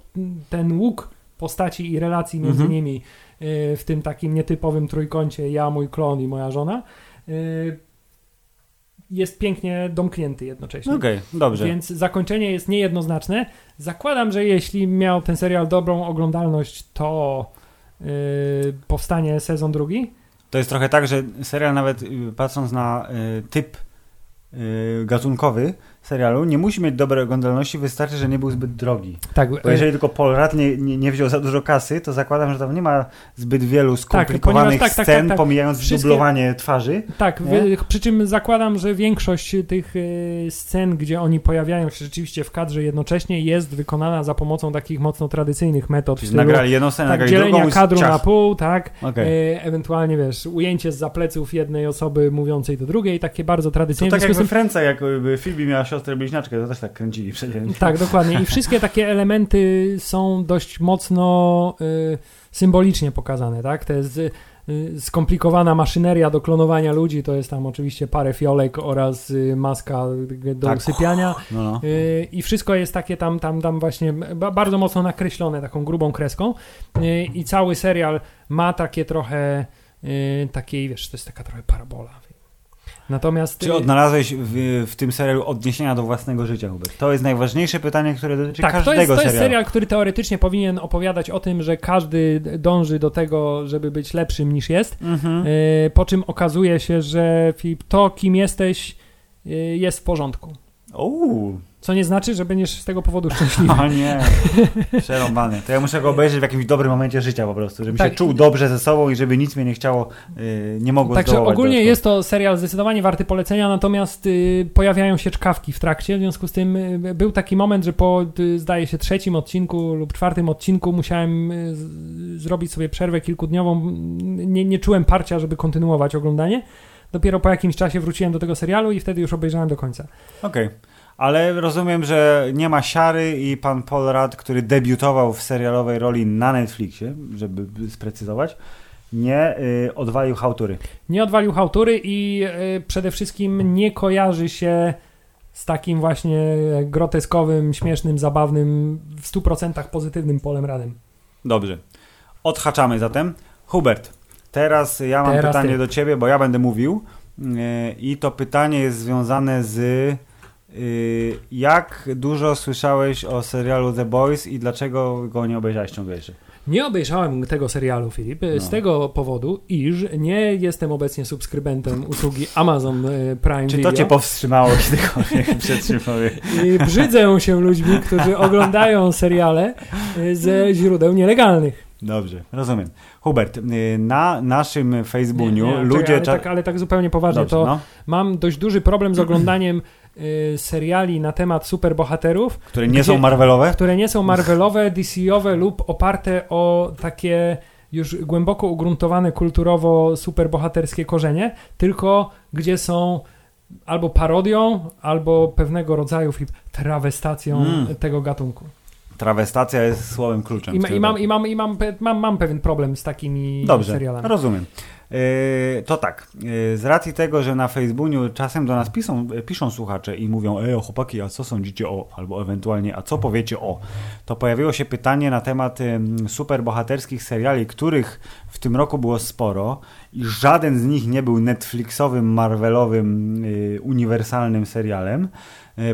ten łuk postaci i relacji między Mhm. nimi y, w tym takim nietypowym trójkącie ja, mój klon i moja żona y, jest pięknie domknięty jednocześnie. Okej, dobrze. Więc zakończenie jest niejednoznaczne. Zakładam, że jeśli miał ten serial dobrą oglądalność, to y, powstanie sezon drugi. To jest trochę tak, że serial nawet y, patrząc na y, typ y, gatunkowy serialu, nie musi mieć dobrej oglądalności, wystarczy, że nie był zbyt drogi. Tak, Bo jeżeli tylko Paul Rudd nie, nie, nie wziął za dużo kasy, to zakładam, że tam nie ma zbyt wielu skomplikowanych ponieważ tak, tak, scen, tak, tak. pomijając Wszystkie- dublowanie twarzy. Tak, wy, przy czym zakładam, że większość tych y, scen, gdzie oni pojawiają się rzeczywiście w kadrze jednocześnie, jest wykonana za pomocą takich mocno tradycyjnych metod. w Czyli stylu, nagrali jedną scenę, tak, nagrali drugą kadru ciach. na pół, tak. Okej. Y, ewentualnie wiesz, ujęcie z pleców jednej osoby mówiącej do drugiej, takie bardzo To tradycyjne. tak W jak tym- jak y, Phoebe miała siostrę bliźniaczkę, to też tak kręcili przecież. Tak, dokładnie. I wszystkie takie elementy są dość mocno y, symbolicznie pokazane, tak? To jest y, skomplikowana maszyneria do klonowania ludzi, to jest tam oczywiście parę fiolek oraz y, maska do Tak. usypiania. No, no. Y, I wszystko jest takie tam, tam, tam właśnie ba- bardzo mocno nakreślone taką grubą kreską. Y, I cały serial ma takie trochę takiej, wiesz, to jest taka trochę parabola. Natomiast Czy y, odnalazłeś w, w tym serialu odniesienia do własnego życia, Hubert? To jest najważniejsze pytanie, które dotyczy tak, to każdego jest, to jest serialu. serial, który teoretycznie powinien opowiadać o tym, że każdy dąży do tego, żeby być lepszym niż jest. Mhm. Y, po czym okazuje się, że Filip, to kim jesteś y, jest w porządku. Uuu, Co nie znaczy, że będziesz z tego powodu szczęśliwy. o nie, przerąbany. To ja muszę go obejrzeć w jakimś dobrym momencie życia po prostu, żebym Tak. się czuł dobrze ze sobą i żeby nic mnie nie chciało, y, nie mogło Także ogólnie jest to serial zdecydowanie warty polecenia, natomiast y, pojawiają się czkawki w trakcie, w związku z tym y, był taki moment, że po zdaje się trzecim odcinku lub czwartym odcinku musiałem z, zrobić sobie przerwę kilkudniową. Nie, nie czułem parcia, żeby kontynuować oglądanie. Dopiero po jakimś czasie wróciłem do tego serialu i wtedy już obejrzałem do końca. Okej. Ale rozumiem, że nie ma siary i pan Paul Rudd, który debiutował w serialowej roli na Netflixie, żeby sprecyzować, nie y, odwalił hałtury. Nie odwalił hałtury i y, przede wszystkim nie kojarzy się z takim właśnie groteskowym, śmiesznym, zabawnym, w 100% pozytywnym polem radem. Dobrze. Odhaczamy zatem. Hubert, teraz ja mam Teraz pytanie ty. do ciebie, bo ja będę mówił. Yy, I to pytanie jest związane z jak dużo słyszałeś o serialu The Boys i dlaczego go nie obejrzałeś ciągle jeszcze? Nie obejrzałem tego serialu, Filip, z No. tego powodu, iż nie jestem obecnie subskrybentem usługi Amazon e, Prime Czy Video. to cię powstrzymało kiedykolwiek przed czym? I brzydzę się ludźmi, którzy oglądają seriale ze źródeł nielegalnych. Dobrze, rozumiem. Hubert, na naszym Facebooku ludzie... ludzie ale, tak, ale tak zupełnie poważnie, Dobrze, to no, mam dość duży problem z oglądaniem seriali na temat superbohaterów, które nie gdzie- są Marvelowe? które nie są Marvelowe, DC-owe lub oparte o takie już głęboko ugruntowane kulturowo superbohaterskie korzenie, tylko gdzie są albo parodią, albo pewnego rodzaju trawestacją Mm. tego gatunku. Trawestacja jest słowem kluczem. I, ma, i, mam, i, mam, i mam, mam, mam pewien problem z takimi Dobrze, serialami. rozumiem. Yy, to tak, yy, z racji tego, że na Facebooku czasem do nas piszą, piszą słuchacze i mówią, ej chłopaki, a co sądzicie o, albo ewentualnie, a co powiecie o, to pojawiło się pytanie na temat superbohaterskich seriali, których w tym roku było sporo i żaden z nich nie był Netflixowym, Marvelowym, yy, uniwersalnym serialem,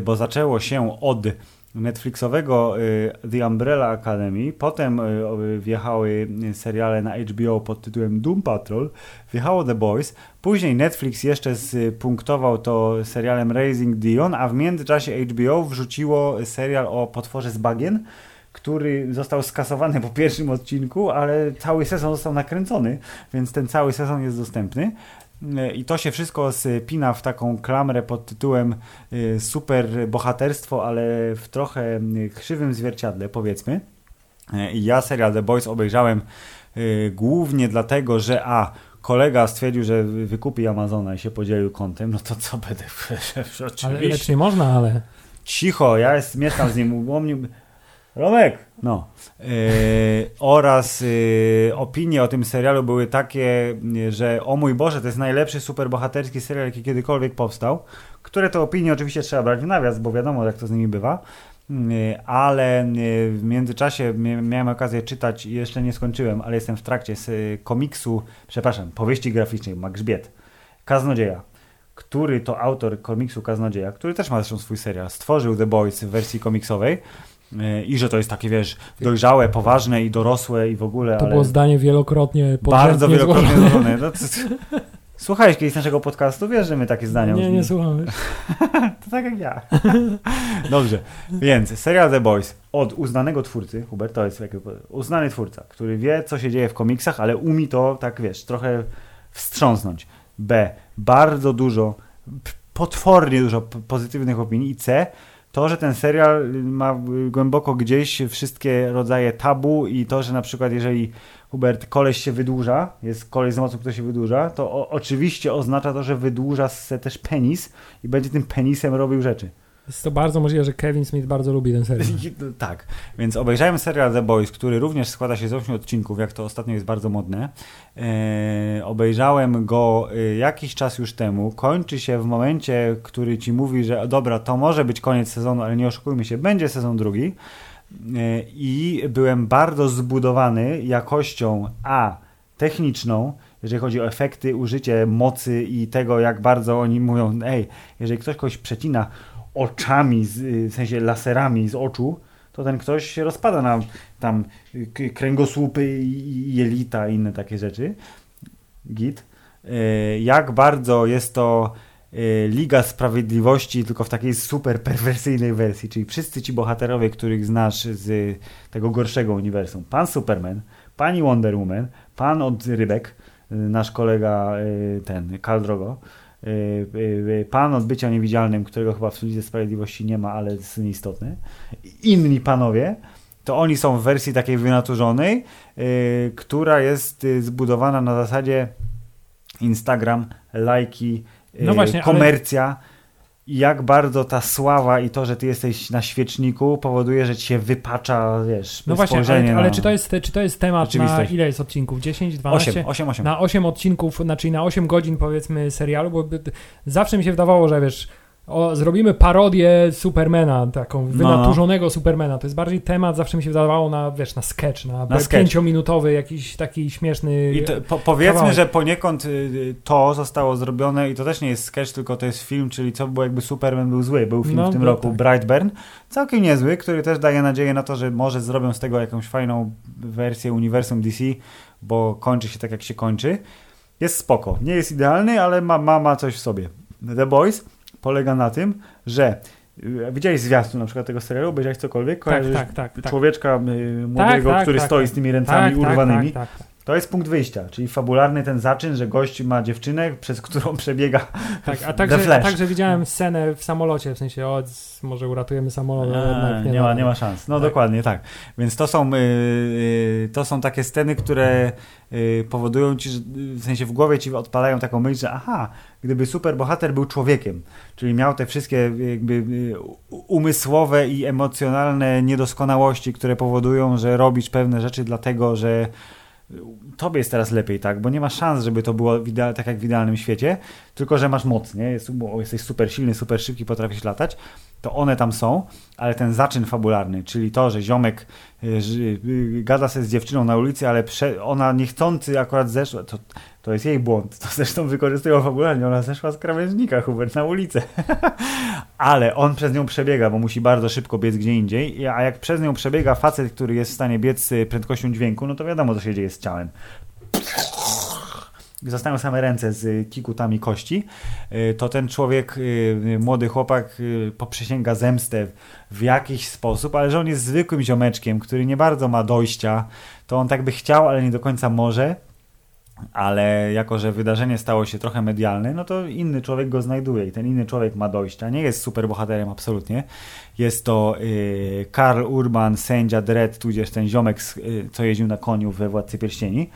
bo zaczęło się od Netflixowego y, The Umbrella Academy, potem y, y, wjechały seriale na HBO pod tytułem Doom Patrol, wjechało The Boys, później Netflix jeszcze punktował to serialem Raising Dion, a w międzyczasie HBO wrzuciło serial o potworze z bagien, który został skasowany po pierwszym odcinku, ale cały sezon został nakręcony, więc ten cały sezon jest dostępny. I to się wszystko spina w taką klamrę pod tytułem y, super bohaterstwo, ale w trochę y, krzywym zwierciadle, powiedzmy. E, I ja serial The Boys obejrzałem y, głównie dlatego, że a kolega stwierdził, że wykupi Amazona i się podzielił kontem, no to co będę oczywiście. Ale lecz nie można, ale... Cicho, ja jest, mieszkam z nim, mnie... Romek! No. Yy, oraz yy, opinie o tym serialu były takie, że o mój Boże, to jest najlepszy superbohaterski serial, jaki kiedykolwiek powstał. Które to opinie oczywiście trzeba brać w nawias, bo wiadomo, jak to z nimi bywa. Yy, ale w międzyczasie miałem okazję czytać jeszcze nie skończyłem, ale jestem w trakcie z komiksu, przepraszam, powieści graficznej Grzbiet, Kaznodzieja który to autor komiksu Kaznodzieja, który też ma zresztą swój serial, stworzył The Boys w wersji komiksowej E, i że to jest takie, wiesz, dojrzałe, poważne i dorosłe i w ogóle. To było zdanie wielokrotnie Bardzo wielokrotnie złożone. No, Słuchałeś kiedyś naszego podcastu? Wiesz, że my takie zdania Nie, nie słuchamy. to tak jak ja. Dobrze, więc serial The Boys od uznanego twórcy, Hubert to jest jakby uznany twórca, który wie, co się dzieje w komiksach, ale umie to, tak wiesz, trochę wstrząsnąć. B. Bardzo dużo, potwornie dużo pozytywnych opinii. I C to, że ten serial ma głęboko gdzieś wszystkie rodzaje tabu i to, że na przykład jeżeli Hubert koleś się wydłuża, jest koleś z mocą, kto się wydłuża, to o, oczywiście oznacza to, że wydłuża se też penis i będzie tym penisem robił rzeczy. Jest to bardzo możliwe, że Kevin Smith bardzo lubi ten serial. tak, więc obejrzałem serial The Boys, który również składa się z 8 odcinków, jak to ostatnio jest bardzo modne. Eee, obejrzałem go e, jakiś czas już temu. Kończy się w momencie, który ci mówi, że dobra, to może być koniec sezonu, ale nie oszukujmy się, będzie sezon drugi. Eee, I byłem bardzo zbudowany jakością A techniczną, jeżeli chodzi o efekty, użycie mocy i tego, jak bardzo oni mówią, ej, jeżeli ktoś kogoś przecina oczami, w sensie laserami z oczu, to ten ktoś się rozpada na tam kręgosłupy i jelita i inne takie rzeczy. Git. E, jak bardzo jest to e, Liga Sprawiedliwości, tylko w takiej super perwersyjnej wersji, czyli wszyscy ci bohaterowie, których znasz z tego gorszego uniwersum. Pan Superman, pani Wonder Woman, pan od Rybek, e, nasz kolega ten, Kal Drogo, Y, y, y, pan od bycia niewidzialnym, którego chyba w Lidze Sprawiedliwości nie ma, ale jest nieistotny, inni panowie, to oni są w wersji takiej wynaturzonej, która jest zbudowana na zasadzie Instagram, lajki, no właśnie, komercja. Ale jak bardzo ta sława i to, że ty jesteś na świeczniku powoduje, że ci się wypacza, wiesz, No właśnie, ale, ale, czy, to jest, czy to jest temat na ile jest odcinków? 10, 12? 8, 8, 8. Na 8 odcinków, znaczy na 8 godzin powiedzmy serialu, bo zawsze mi się wydawało, że wiesz, o, zrobimy parodię Supermana, taką no. wynaturzonego no. Supermana. To jest bardziej temat, zawsze mi się wydawało na, wiesz, na sketch, na, na pięciominutowy jakiś taki śmieszny I to, po, powiedzmy, kawałek. że poniekąd y, to zostało zrobione i to też nie jest sketch, tylko to jest film, czyli co było jakby Superman był zły. Był film no, w tym roku tak. Brightburn, całkiem niezły, który też daje nadzieję na to, że może zrobią z tego jakąś fajną wersję uniwersum DC, bo kończy się tak, jak się kończy. Jest spoko. Nie jest idealny, ale ma, ma, ma coś w sobie. The Boys polega na tym, że y, Widziałeś zwiastun na przykład tego serialu? Obejrzałeś cokolwiek? Tak, tak, tak, tak. Człowieczka y, młodego, tak, który tak, stoi z tymi ręcami urwanymi. To jest punkt wyjścia, czyli fabularny ten zaczyn, że gość ma dziewczynę, przez którą przebiega tak, a także, a także widziałem scenę w samolocie, w sensie o, może uratujemy samolot, nie, nie, ma, nie ma szans. No tak. dokładnie, tak. Więc to są, yy, to są takie sceny, które yy, powodują ci, że, w sensie w głowie ci odpalają taką myśl, że aha, gdyby superbohater był człowiekiem, czyli miał te wszystkie jakby y, umysłowe i emocjonalne niedoskonałości, które powodują, że robisz pewne rzeczy dlatego, że tobie jest teraz lepiej, tak? Bo nie ma szans, żeby to było tak jak w idealnym świecie, tylko że masz moc, nie? Jest, jesteś super silny, super szybki, potrafisz latać, to one tam są, ale ten zaczyn fabularny, czyli to, że ziomek y, y, gada się z dziewczyną na ulicy, ale ona niechcący akurat zeszła, to, to jest jej błąd, to zresztą wykorzystują fabularnie, ona zeszła z krawężnika, Hubert, na ulicę. ale on przez nią przebiega, bo musi bardzo szybko biec gdzie indziej, a jak przez nią przebiega facet, który jest w stanie biec prędkością dźwięku, no to wiadomo, co się dzieje z ciałem zostają same ręce z kikutami kości, y, to ten człowiek, y, młody chłopak y, poprzysięga zemstę w jakiś sposób, ale że on jest zwykłym ziomeczkiem, który nie bardzo ma dojścia, to on tak by chciał, ale nie do końca może ale jako, że wydarzenie stało się trochę medialne, no to inny człowiek go znajduje i ten inny człowiek ma dojścia. Nie jest super bohaterem absolutnie. Jest to y, Karl Urban, sędzia Dredd, tudzież ten ziomek, y, co jeździł na koniu we Władcy Pierścieni.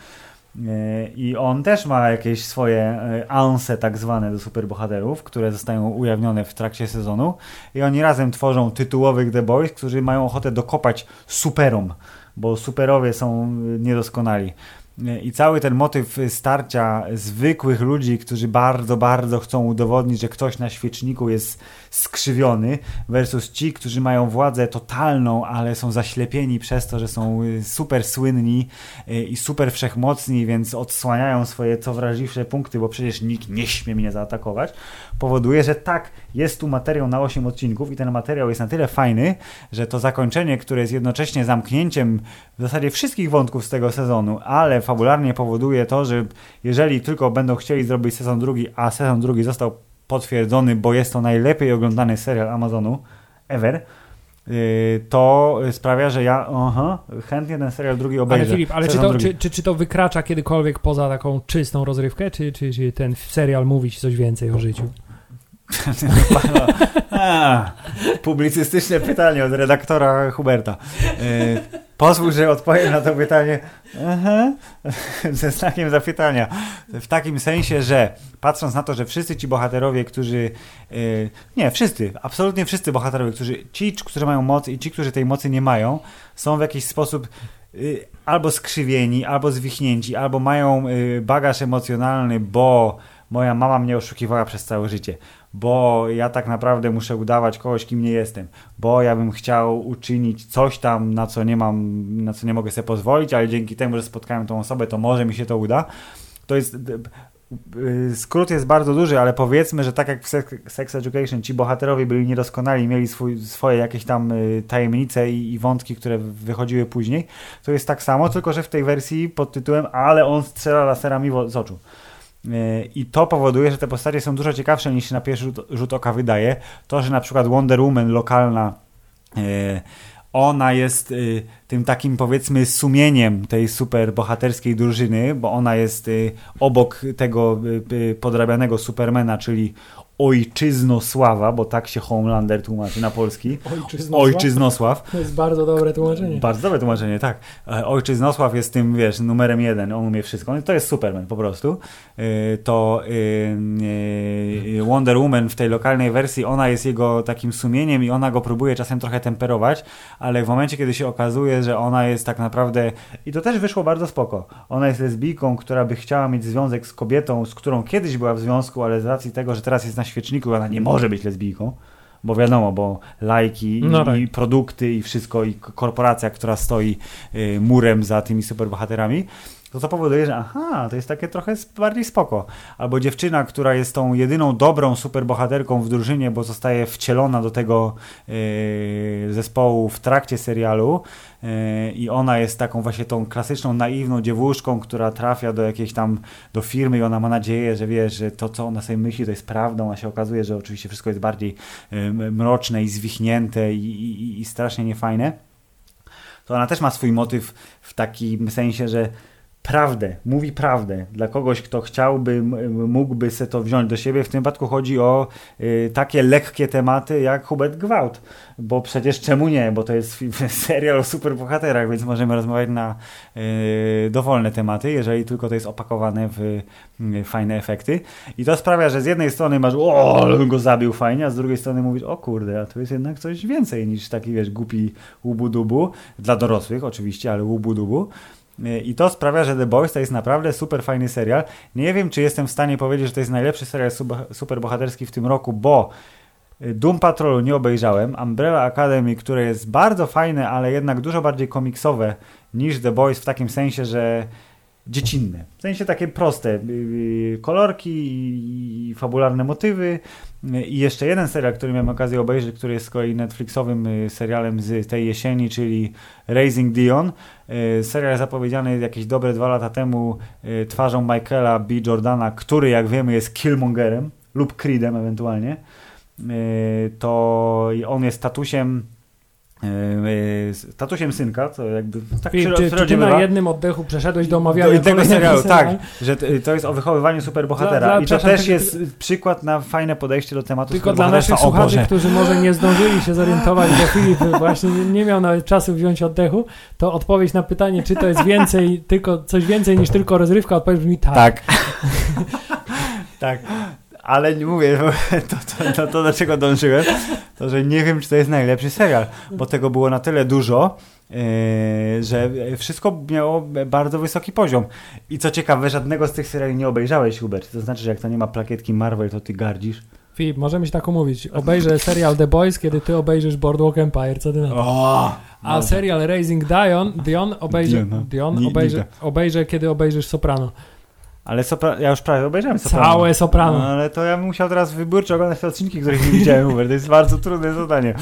Y, I on też ma jakieś swoje y, anse tak zwane do superbohaterów, które zostają ujawnione w trakcie sezonu. I oni razem tworzą tytułowych The Boys, którzy mają ochotę dokopać superom, bo superowie są y, niedoskonali. I cały ten motyw starcia zwykłych ludzi, którzy bardzo, bardzo chcą udowodnić, że ktoś na świeczniku jest skrzywiony, versus ci, którzy mają władzę totalną, ale są zaślepieni przez to, że są y, super słynni y, i super wszechmocni, więc odsłaniają swoje co wrażliwsze punkty, bo przecież nikt nie śmie mnie zaatakować, powoduje, że tak, jest tu materiał na 8 odcinków i ten materiał jest na tyle fajny, że to zakończenie, które jest jednocześnie zamknięciem w zasadzie wszystkich wątków z tego sezonu, ale fabularnie powoduje to, że jeżeli tylko będą chcieli zrobić sezon drugi, a sezon drugi został potwierdzony, bo jest to najlepiej oglądany serial Amazonu ever, y, to sprawia, że ja aha, chętnie ten serial drugi obejrzę. Ale Filip, ale czy to, czy, czy, czy to wykracza kiedykolwiek poza taką czystą rozrywkę, czy, czy, czy ten serial mówi ci coś więcej o życiu? A, publicystyczne pytanie od redaktora Huberta. Y, pozwól, że odpowiem na to pytanie aha, ze znakiem zapytania. W takim sensie, że patrząc na to, że wszyscy ci bohaterowie, którzy y, nie, wszyscy, absolutnie wszyscy bohaterowie, którzy, ci, którzy mają moc i ci, którzy tej mocy nie mają, są w jakiś sposób y, albo skrzywieni, albo zwichnięci, albo mają bagaż emocjonalny, bo moja mama mnie oszukiwała przez całe życie, bo ja tak naprawdę muszę udawać kogoś, kim nie jestem, bo ja bym chciał uczynić coś tam, na co nie mam, na co nie mogę sobie pozwolić, ale dzięki temu, że spotkałem tą osobę, to może mi się to uda. To jest y, skrót jest bardzo duży, ale powiedzmy, że tak jak w Sex Education ci bohaterowie byli niedoskonali, mieli swój, swoje jakieś tam y, tajemnice i, i, wątki, które wychodziły później, to jest tak samo, tylko że w tej wersji pod tytułem ale on strzela laserami z oczu. I to powoduje, że te postacie są dużo ciekawsze niż się na pierwszy rzut, rzut oka wydaje. To, że na przykład Wonder Woman lokalna e, ona jest y, tym takim powiedzmy sumieniem tej super bohaterskiej drużyny, bo ona jest y, obok tego podrabianego Supermana, czyli Ojczyznosława, bo tak się Homelander tłumaczy na polski. Ojczyznosław? Ojczyznosław. To jest bardzo dobre tłumaczenie. Bardzo dobre tłumaczenie, tak. E, Ojczyznosław jest tym, wiesz, numerem jeden, on umie wszystko. To jest Superman po prostu. E, to e, Wonder Woman w tej lokalnej wersji, ona jest jego takim sumieniem i ona go próbuje czasem trochę temperować, ale w momencie, kiedy się okazuje, że ona jest tak naprawdę, i to też wyszło bardzo spoko, ona jest lesbijką, która by chciała mieć związek z kobietą, z którą kiedyś była w związku, ale z racji tego, że teraz jest na świeczniku, ona nie może być lesbijką, bo wiadomo, bo lajki no tak. i produkty i wszystko i korporacja, która stoi y, murem za tymi superbohaterami, to to powoduje, że aha, to jest takie trochę bardziej spoko. Albo dziewczyna, która jest tą jedyną dobrą superbohaterką w drużynie, bo zostaje wcielona do tego yy, zespołu w trakcie serialu yy, i ona jest taką właśnie tą klasyczną, naiwną dziewuszką, która trafia do jakiejś tam, do firmy i ona ma nadzieję, że wie, że to, co ona sobie myśli, to jest prawdą, a się okazuje, że oczywiście wszystko jest bardziej yy, mroczne i zwichnięte i, i, i strasznie niefajne. To ona też ma swój motyw w takim sensie, że prawdę, mówi prawdę dla kogoś, kto chciałby, mógłby se to wziąć do siebie. W tym wypadku chodzi o y, takie lekkie tematy jak Hubert Gwałt, bo przecież czemu nie, bo to jest serial o superbohaterach, więc możemy rozmawiać na y, dowolne tematy, jeżeli tylko to jest opakowane w y, fajne efekty. I to sprawia, że z jednej strony masz, o, go zabił fajnie, a z drugiej strony mówisz, o kurde, a to jest jednak coś więcej niż taki, wiesz, głupi łubu-dubu, dla dorosłych oczywiście, ale łubu-dubu. I to sprawia, że The Boys to jest naprawdę super fajny serial. Nie wiem, czy jestem w stanie powiedzieć, że to jest najlepszy serial super bohaterski w tym roku, bo y, Doom Patrolu nie obejrzałem. Umbrella Academy, które jest bardzo fajne, ale jednak dużo bardziej komiksowe niż The Boys w takim sensie, że dziecinne. W sensie takie proste y, y, kolorki i fabularne motywy. I jeszcze jeden serial, który miałem okazję obejrzeć, który jest z kolei Netflixowym y, serialem z tej jesieni, czyli Raising Dion. Serial zapowiedziany jakieś dobre dwa lata temu twarzą Michaela B. Jordana, który jak wiemy jest Killmongerem lub Creedem ewentualnie. To on jest statusem z tatusiem synka, to jakby tak przy- czy, czy ty na jednym oddechu przeszedłeś do omawiania kolejnego serialu, tak, że to, jest o wychowywaniu superbohatera Dla- dla- i to też jest przykład na fajne podejście do tematu Tylko dla naszych słuchaczy, którzy może nie zdążyli się zorientować, bo Filip właśnie nie- nie miał nawet czasu wziąć oddechu, to odpowiedź na pytanie, czy to jest więcej, tylko coś więcej niż tylko rozrywka, odpowiedź brzmi tak. Tak. tak. Ale nie mówię, to, to, to, to do czego dążyłem, to że nie wiem, czy to jest najlepszy serial, bo tego było na tyle dużo, yy, że wszystko miało bardzo wysoki poziom. I co ciekawe, żadnego z tych seriali nie obejrzałeś, Hubert. To znaczy, że jak to nie ma plakietki Marvel, to ty gardzisz. Filip, możemy się tak umówić. Obejrzę serial The Boys, kiedy ty obejrzysz Boardwalk Empire, co ty na to? O! A serial Raising Dion, Dion obejrzę, Dion, no. Dion Ni- obejrzę, obejrzę, kiedy obejrzysz Soprano. Ale sopra- ja już prawie obejrzałem Soprano. Całe Soprano. No, ale to ja bym musiał teraz wyborczo oglądać te odcinki, których nie widziałem, Hubert. To jest bardzo trudne zadanie.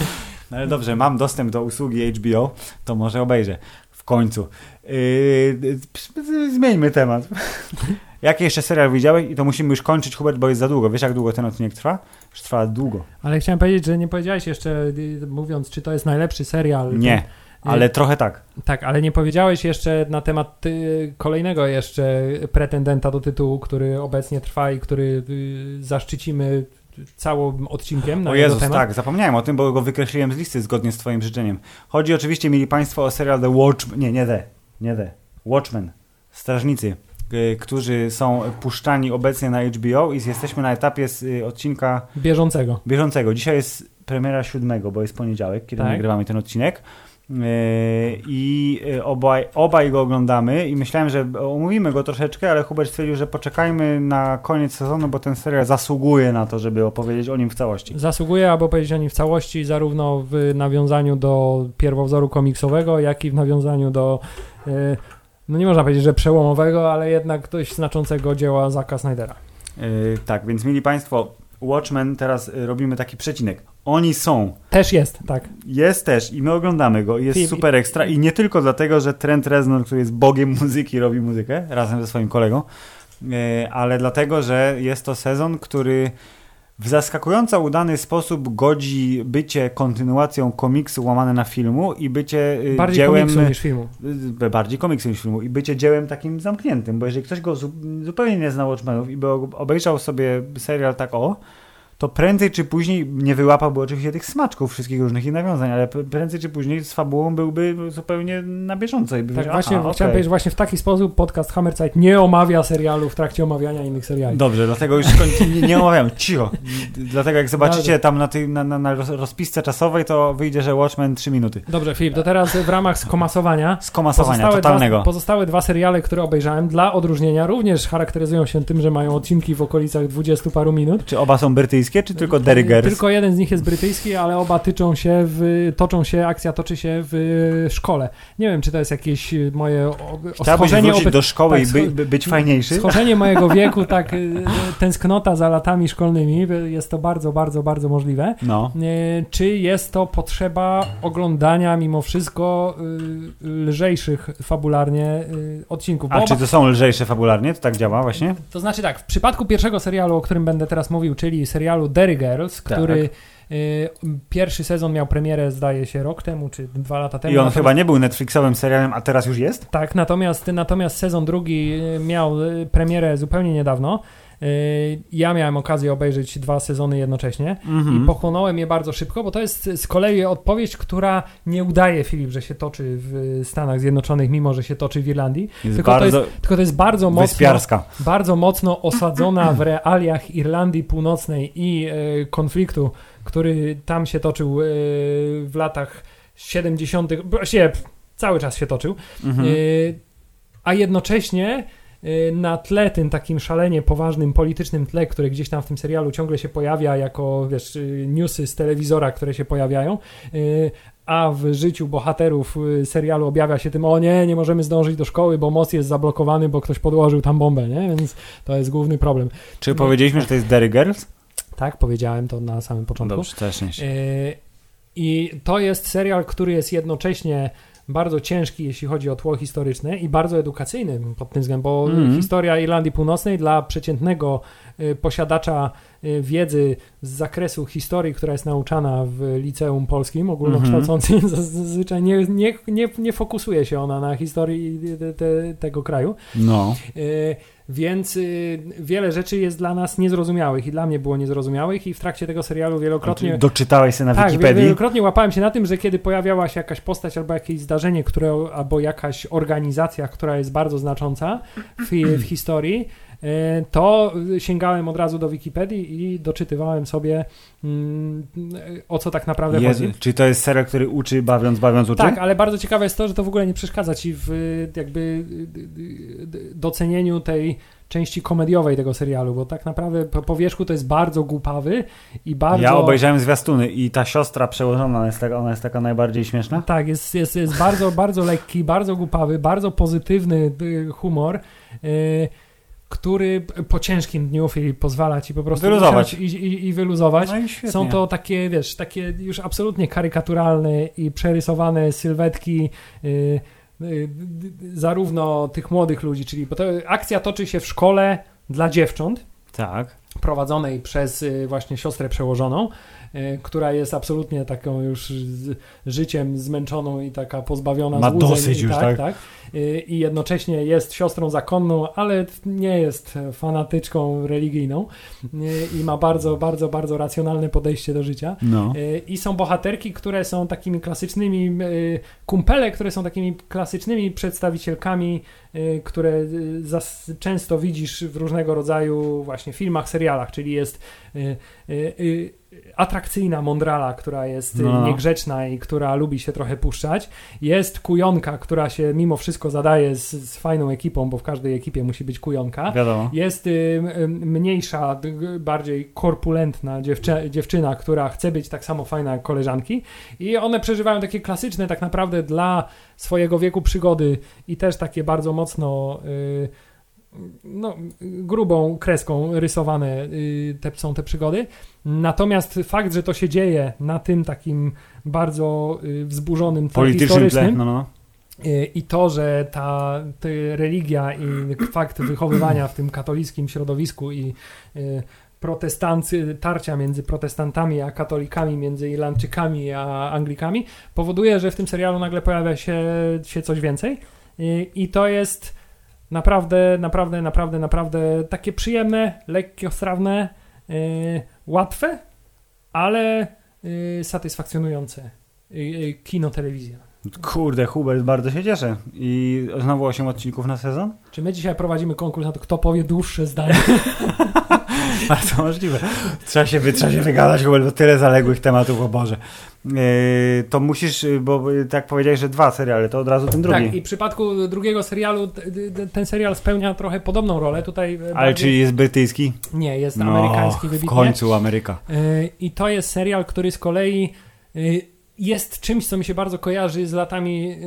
No ale dobrze, mam dostęp do usługi HBO, to może obejrzę. W końcu. Yy, zmieńmy temat. Jaki jeszcze serial widziałeś? I to musimy już kończyć, Hubert, bo jest za długo. Wiesz, jak długo ten odcinek trwa? Już trwa długo. Ale chciałem powiedzieć, że nie powiedziałeś jeszcze, y, mówiąc, czy to jest najlepszy serial. Nie, ale trochę tak. Tak, ale nie powiedziałeś jeszcze na temat y, kolejnego jeszcze pretendenta do tytułu, który obecnie trwa i który y, zaszczycimy całym odcinkiem na O Jezus, temat. tak, zapomniałem o tym, bo go wykreśliłem z listy zgodnie z twoim życzeniem. Chodzi oczywiście, mieli państwo, o serial The Watchmen, nie, nie The, nie The, Watchmen, Strażnicy, y, którzy są puszczani obecnie na HBO i jesteśmy na etapie z odcinka Bieżącego. bieżącego. Dzisiaj jest premiera siódmego, bo jest poniedziałek, kiedy Tak. nagrywamy ten odcinek. Yy, I yy, obaj, obaj go oglądamy i myślałem, że omówimy go troszeczkę, ale Hubert stwierdził, że poczekajmy na koniec sezonu, bo ten serial zasługuje na to, żeby opowiedzieć o nim w całości. Zasługuje, aby powiedzieć o nim w całości, zarówno w nawiązaniu do pierwowzoru komiksowego, jak i w nawiązaniu do, y, no nie można powiedzieć, że przełomowego, ale jednak dość znaczącego dzieła Zacka Snydera. Yy, tak, więc mieli Państwo, Watchmen, teraz yy, robimy taki przecinek. Oni są. Też jest, tak. Jest też i my oglądamy go. i Jest Film- super ekstra i nie tylko dlatego, że Trent Reznor, który jest bogiem muzyki, robi muzykę razem ze swoim kolegą, yy, ale dlatego, że jest to sezon, który w zaskakująco udany sposób godzi bycie kontynuacją komiksu łamane na filmu i bycie yy, Bardziej dziełem... komiksu niż filmu. y, bardziej komiksu niż filmu i bycie dziełem takim zamkniętym, bo jeżeli ktoś go zu zupełnie nie znał Watchmenów i by obejrzał sobie serial tak o, to prędzej czy później nie wyłapałby oczywiście tych smaczków wszystkich różnych ich nawiązań, ale prędzej czy później z fabułą byłby zupełnie na bieżąco i by Tak, wiedział, właśnie aha, chciałem powiedzieć, właśnie w taki sposób podcast Hammerzeit nie omawia serialu w trakcie omawiania innych seriali. Dobrze, dlatego już nie, nie omawiam, cicho. Dlatego jak zobaczycie tam na, tej, na, na, na roz- rozpisce czasowej, to wyjdzie, że Watchmen 3 minuty. Dobrze, Filip, to teraz w ramach skomasowania Skomasowania pozostałe totalnego. dwa, pozostałe dwa seriale, które obejrzałem, dla odróżnienia również charakteryzują się tym, że mają odcinki w okolicach 20 paru minut. Czy oba są brytyjskie, czy tylko Derry Girls? Tylko jeden z nich jest brytyjski, ale oba tyczą się, w, toczą się, akcja toczy się w szkole. Nie wiem, czy to jest jakieś y, moje schorzenie wrócić do szkoły tak, i by, być fajniejszy? Schorzenie mojego wieku, tak, y, tęsknota za latami szkolnymi, jest to bardzo, bardzo, bardzo możliwe. No. Czy jest to potrzeba oglądania mimo wszystko lżejszych fabularnie odcinków? Bo A czy to są lżejsze fabularnie? To tak działa właśnie? To znaczy tak, w przypadku pierwszego serialu, o którym będę teraz mówił, czyli serialu Derry Girls, Tak. który y, pierwszy sezon miał premierę, zdaje się, rok temu, czy dwa lata temu. I on Natomiast- chyba nie był Netflixowym serialem, a teraz już jest? Tak, natomiast, natomiast sezon drugi miał y, premierę zupełnie niedawno. Y, Ja miałem okazję obejrzeć dwa sezony jednocześnie Mhm. i pochłonąłem je bardzo szybko, bo to jest z kolei odpowiedź, która nie udaje Filip, że się toczy w Stanach Zjednoczonych, mimo że się toczy w Irlandii. Jest Tylko to bardzo Tylko to jest bardzo mocno, bardzo mocno osadzona w realiach Irlandii Północnej i e, konfliktu, który tam się toczył e, w latach 70., właściwie pff, cały czas się toczył, Mhm. e, a jednocześnie na tle tym takim szalenie poważnym politycznym tle, które gdzieś tam w tym serialu ciągle się pojawia jako, wiesz, e, newsy z telewizora, które się pojawiają, e, a w życiu bohaterów y, serialu objawia się tym, o nie, nie możemy zdążyć do szkoły, bo most jest zablokowany, bo ktoś podłożył tam bombę, nie? Więc to jest główny problem. Czy powiedzieliśmy, że to jest Derry Girls? Tak, powiedziałem to na samym początku. Dobrze, też nie. Y, I to jest serial, który jest jednocześnie bardzo ciężki, jeśli chodzi o tło historyczne i bardzo edukacyjny pod tym względem, bo Mhm. historia Irlandii Północnej dla przeciętnego y, posiadacza wiedzy z zakresu historii, która jest nauczana w liceum polskim ogólnokształcącym, Mhm. zazwyczaj nie, nie, nie, nie fokusuje się ona na historii te, te, tego kraju. No. Y, Więc y, wiele rzeczy jest dla nas niezrozumiałych i dla mnie było niezrozumiałych i w trakcie tego serialu wielokrotnie... Doczytałeś się na Tak, Wikipedii? wielokrotnie łapałem się na tym, że kiedy pojawiała się jakaś postać albo jakieś zdarzenie, które, albo jakaś organizacja, która jest bardzo znacząca w, w historii, to sięgałem od razu do Wikipedii i doczytywałem sobie mm, o co tak naprawdę Jezu, chodzi. czy to jest serial, który uczy bawiąc, bawiąc uczy? Tak, ale bardzo ciekawe jest to, że to w ogóle nie przeszkadza ci w jakby docenieniu tej części komediowej tego serialu, bo tak naprawdę po, po wierzchu to jest bardzo głupawy i bardzo... Ja obejrzałem zwiastuny i ta siostra przełożona, ona jest taka, ona jest taka najbardziej śmieszna? Tak, jest, jest, jest bardzo, bardzo lekki, bardzo głupawy, bardzo pozytywny y, humor, y, który po ciężkim dniu Filip, pozwala ci po prostu Wyluzować. I, i, i wyluzować. No i świetnie. Są to takie, wiesz, takie już absolutnie karykaturalne i przerysowane sylwetki y, y, d- zarówno tych młodych ludzi, czyli bo to, akcja toczy się w szkole dla dziewcząt, Tak. Prowadzonej przez y, właśnie siostrę przełożoną, y, która jest absolutnie taką już życiem zmęczoną i taka pozbawiona Ma złudzeń. dosyć już, tak? tak? Y, I jednocześnie jest siostrą zakonną, ale nie jest fanatyczką religijną i ma bardzo, bardzo, bardzo racjonalne podejście do życia. No. I są bohaterki, które są takimi klasycznymi, kumpele, które są takimi klasycznymi przedstawicielkami, które często widzisz w różnego rodzaju właśnie filmach, serialach, czyli jest y, y, y, atrakcyjna mądrala, która jest No. niegrzeczna i która lubi się trochę puszczać. Jest kujonka, która się mimo wszystko zadaje z, z fajną ekipą, bo w każdej ekipie musi być kujonka. Wiadomo. Jest y, mniejsza, bardziej korpulentna dziewczę, dziewczyna, która chce być tak samo fajna jak koleżanki i one przeżywają takie klasyczne tak naprawdę dla swojego wieku przygody i też takie bardzo mocno y, no, grubą kreską rysowane y, te, są te przygody. Natomiast fakt, że to się dzieje na tym takim bardzo y, wzburzonym tle Politycznym historycznym, tle. No, no. Y, I to, że ta, ta religia i fakt wychowywania w tym katolickim środowisku i protestancy, tarcia między protestantami a katolikami, między Irlandczykami a Anglikami, powoduje, że w tym serialu nagle pojawia się, się coś więcej. I to jest naprawdę, naprawdę, naprawdę, naprawdę takie przyjemne, lekkiostrawne, y, łatwe, ale y, satysfakcjonujące y, y, kino, telewizja. Kurde, Hubert, bardzo się cieszę. I znowu 8 odcinków na sezon? Czy my dzisiaj prowadzimy konkurs na to, kto powie dłuższe zdanie? Bardzo możliwe. Trzeba się, trzeba się wygadać, bo tyle zaległych tematów, o Boże. Yy, to musisz, yy, bo yy, tak powiedziałeś, że dwa seriale, to od razu ten drugi. tak, i w przypadku drugiego serialu ten serial spełnia trochę podobną rolę. Tutaj e, Ale bardziej- czy jest brytyjski? Nie, jest No, amerykański w wybitnie. końcu Ameryka. I to jest serial, który z kolei jest czymś, co mi się bardzo kojarzy z latami,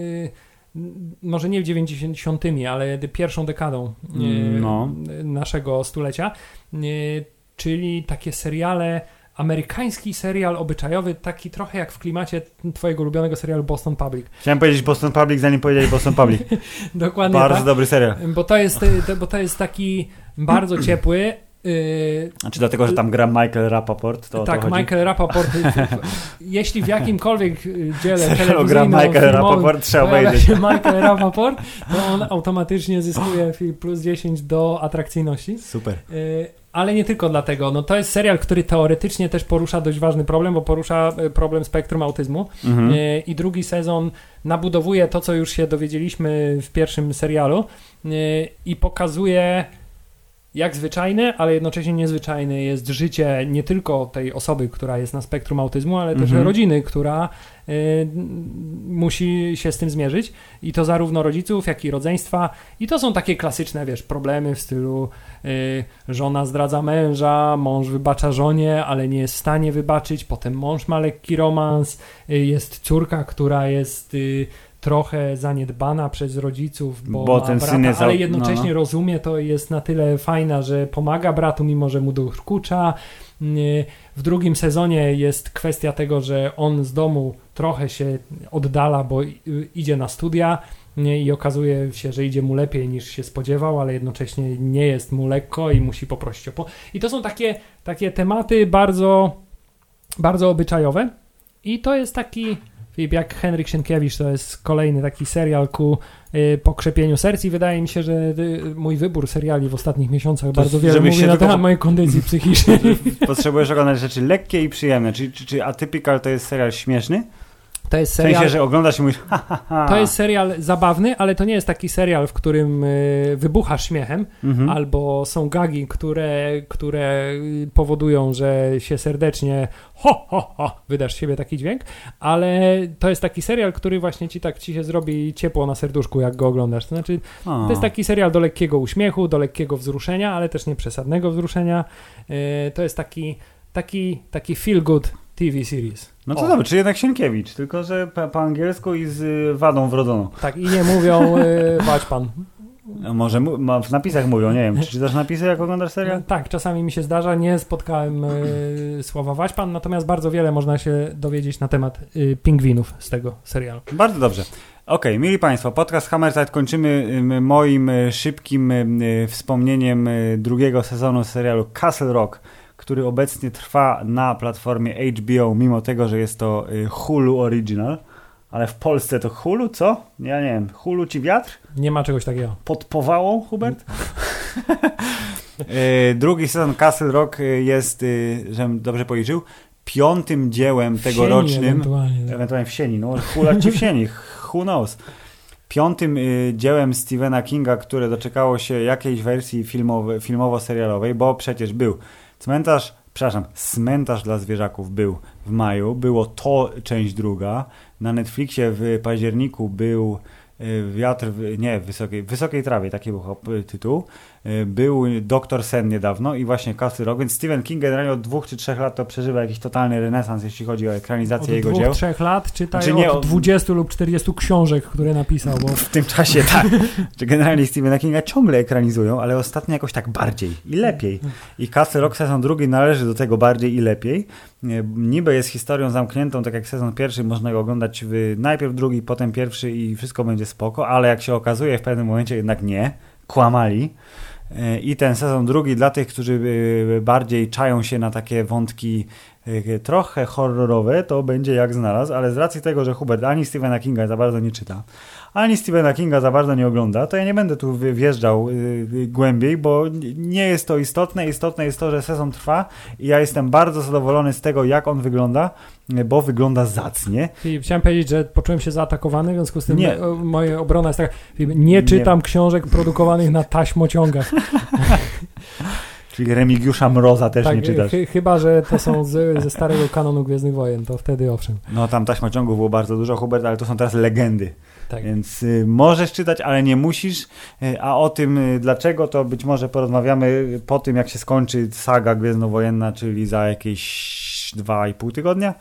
może nie w 90., ale pierwszą dekadą Mm, no. naszego stulecia, y, czyli takie seriale. Amerykański serial obyczajowy, taki trochę jak w klimacie twojego ulubionego serialu Boston Public. Chciałem powiedzieć Boston Public, zanim powiedziałeś Boston Public. Dokładnie Bardzo tak. dobry serial. Bo to jest, y, bo to jest taki bardzo ciepły. Y, Znaczy dlatego, że tam gra Michael Rapaport, to tak. Michael Rapaport. Jeśli w jakimkolwiek y, dziele gra Michael Rapaport, trzeba obejrzeć. Michael Rapaport, to on automatycznie zyskuje plus 10 do atrakcyjności. Super. Y, Ale nie tylko dlatego. No, to jest serial, który teoretycznie też porusza dość ważny problem, bo porusza y, problem spektrum autyzmu. Mhm. I drugi sezon nabudowuje to, co już się dowiedzieliśmy w pierwszym serialu i pokazuje, jak zwyczajne, ale jednocześnie niezwyczajne jest życie nie tylko tej osoby, która jest na spektrum autyzmu, ale też Mhm. rodziny, która y, musi się z tym zmierzyć. I to zarówno rodziców, jak i rodzeństwa. I to są takie klasyczne, wiesz, problemy w stylu y, żona zdradza męża, mąż wybacza żonie, ale nie jest w stanie wybaczyć, potem mąż ma lekki romans, y, jest córka, która jest y, trochę zaniedbana przez rodziców, bo, Bo ten brata, syn jest ale jednocześnie no. rozumie to i jest na tyle fajna, że pomaga bratu, mimo że mu dokucza. Y, W drugim sezonie jest kwestia tego, że on z domu trochę się oddala, bo i- idzie na studia. i okazuje się, że idzie mu lepiej niż się spodziewał, ale jednocześnie nie jest mu lekko i musi poprosić o pomoc. I to są takie, takie tematy bardzo, bardzo obyczajowe i to jest taki, Filip, jak Henryk Sienkiewicz, to jest kolejny taki serial ku y, pokrzepieniu serc i wydaje mi się, że y, mój wybór seriali w ostatnich miesiącach To bardzo wiele mówi się na temat mojej kondycji psychicznej. Potrzebujesz oglądać rzeczy lekkie i przyjemne. Czy, czy, czy Atypical to jest serial śmieszny? To jest W serial... sensie, że oglądasz i mówisz ha, ha, ha. To jest serial zabawny, ale to nie jest taki serial, w którym y, wybuchasz śmiechem, Mhm. albo są gagi, które, które powodują, że się serdecznie ho, ho, ho, wydasz siebie taki dźwięk, ale to jest taki serial, który właśnie ci tak ci się zrobi ciepło na serduszku, jak go oglądasz. To znaczy, O. to jest taki serial do lekkiego uśmiechu, do lekkiego wzruszenia, ale też nie przesadnego wzruszenia. Y, to jest taki, taki, taki feel good TV series. No to O. dobrze, czy jednak Sienkiewicz, tylko że po, po angielsku i z y, wadą wrodzoną. Tak, i nie mówią y, pan. A Może mu, w napisach mówią, nie wiem. Czy czytasz napisy, jak oglądasz serial? Tak, czasami mi się zdarza. Nie spotkałem y, słowa Waćpan, natomiast bardzo wiele można się dowiedzieć na temat y, pingwinów z tego serialu. Bardzo dobrze. Okej, mili Państwo, podcast Hammerside kończymy ym, moim y, szybkim y, wspomnieniem drugiego sezonu serialu Castle Rock, który obecnie trwa na platformie HBO, mimo tego, że jest to y, Hulu Original. Ale w Polsce to Hulu, co? Ja nie wiem. Hulu ci wiatr? Nie ma czegoś takiego. Pod powałą, Hubert? E, Drugi sezon Castle Rock e, jest, żebym dobrze policzył, piątym dziełem sieni tegorocznym, Ewentualnie. ewentualnie w sieni, no hulać ci w sieni, who knows. Piątym y, dziełem Stephena Kinga, które doczekało się jakiejś wersji filmowo-serialowej, bo przecież był cmentarz, przepraszam, cmentarz dla zwierzaków był w maju, było to część druga, na Netflixie w październiku był y, Wiatr, w, nie, w wysokiej, wysokiej trawie, taki był tytuł. Y, Był Doktor Sen niedawno i właśnie Castle Rock, więc Stephen King generalnie od dwóch czy trzech lat to przeżywa jakiś totalny renesans, jeśli chodzi o ekranizację Od jego dwóch, dzieł. trzech lat czytaj Znaczy nie, od od- 20 lub 40 książek, które napisał, bo W tym czasie tak. Generalnie Stephena Kinga ciągle ekranizują, ale ostatnio jakoś tak bardziej i lepiej. I Castle Rock sezon drugi należy do tego bardziej i lepiej. Nie, Niby jest historią zamkniętą, tak jak sezon pierwszy, można go oglądać w, najpierw drugi, potem pierwszy i wszystko będzie spoko, ale jak się okazuje w pewnym momencie jednak nie, kłamali. E, I ten sezon drugi dla tych, którzy e, bardziej czają się na takie wątki e, trochę horrorowe, to będzie jak znalazł, ale z racji tego, że Hubert ani Stephena Kinga za bardzo nie czyta, ani Stephena Kinga za bardzo nie ogląda, to ja nie będę tu wjeżdżał y, głębiej, bo nie jest to istotne. Istotne jest to, że sezon trwa i ja jestem bardzo zadowolony z tego, jak on wygląda, bo wygląda zacnie. Filip, chciałem powiedzieć, że poczułem się zaatakowany, w związku z tym Nie. moja obrona jest taka, nie czytam książek produkowanych na taśmociągach. Czyli Remigiusza Mroza też nie Tak, czytasz. chy, chyba, że to są z, ze starego kanonu Gwiezdnych Wojen, to wtedy owszem. No tam taśmociągów było bardzo dużo, Hubert, ale to są teraz legendy. Tak. Więc y, możesz czytać, ale nie musisz. Y, a o tym y, dlaczego, to być może porozmawiamy po tym, jak się skończy saga Gwiezdnowojenna, czyli za jakieś dwa i pół tygodnia.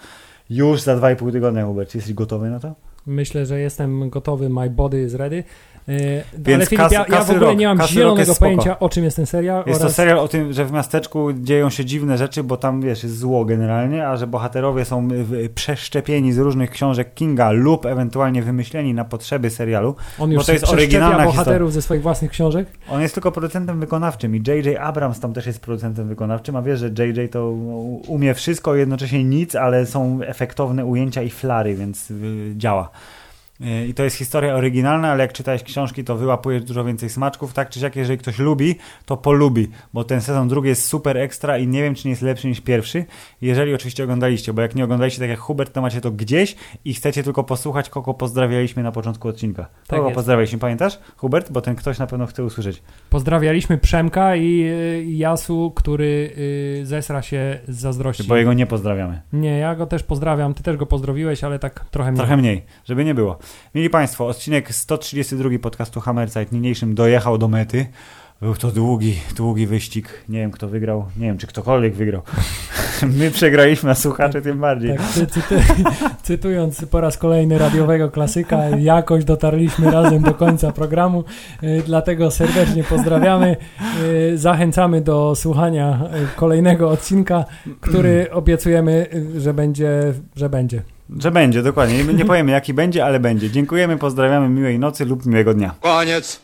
Już za dwa i pół tygodnia, Hubert. Jesteś gotowy na to? Myślę, że jestem gotowy, my body is ready. Yy, Więc ale Filip, ja, ja w ogóle Rock. nie mam zielonego pojęcia, o czym jest ten serial. Jest oraz... to serial o tym, że w miasteczku dzieją się dziwne rzeczy, bo tam wiesz, jest zło generalnie, a że bohaterowie są y, przeszczepieni z różnych książek Kinga lub ewentualnie wymyśleni na potrzeby serialu. On już bo to jest oryginalna bohaterów ze swoich własnych książek. On jest tylko producentem wykonawczym i J.J. Abrams tam też jest producentem wykonawczym, a wiesz, że J.J. to umie wszystko, jednocześnie nic, ale są efektowne ujęcia i flary, więc y, działa. I to jest historia oryginalna, ale jak czytałeś książki, to wyłapujesz dużo więcej smaczków. Tak czy siak, jeżeli ktoś lubi, to polubi, bo ten sezon drugi jest super ekstra i nie wiem, czy nie jest lepszy niż pierwszy. Jeżeli oczywiście oglądaliście, bo jak nie oglądaliście tak jak Hubert, to macie to gdzieś i chcecie tylko posłuchać, kogo pozdrawialiśmy na początku odcinka. Tak kogo jest. pozdrawialiśmy, pamiętasz? Hubert? Bo ten ktoś na pewno chce usłyszeć. Pozdrawialiśmy Przemka i y, Jasu, który y, zesra się z zazdrości. Bo jego nie pozdrawiamy. Nie, ja go też pozdrawiam. Ty też go pozdrowiłeś, ale tak trochę mniej. Trochę mniej, żeby nie było. Mieli Państwo, odcinek 132 podcastu Hammerside niniejszym dojechał do mety. Był to długi, długi wyścig. Nie wiem, kto wygrał. Nie wiem, czy ktokolwiek wygrał. My przegraliśmy, a słuchacze tym bardziej. Tak, cyty, cytując po raz kolejny radiowego klasyka, jakoś dotarliśmy razem do końca programu, y, dlatego serdecznie pozdrawiamy. Y, Zachęcamy do słuchania y, kolejnego odcinka, który obiecujemy, że będzie, że będzie. Że będzie, dokładnie. Nie powiemy jaki będzie, ale będzie. Dziękujemy, pozdrawiamy, miłej nocy lub miłego dnia. Koniec.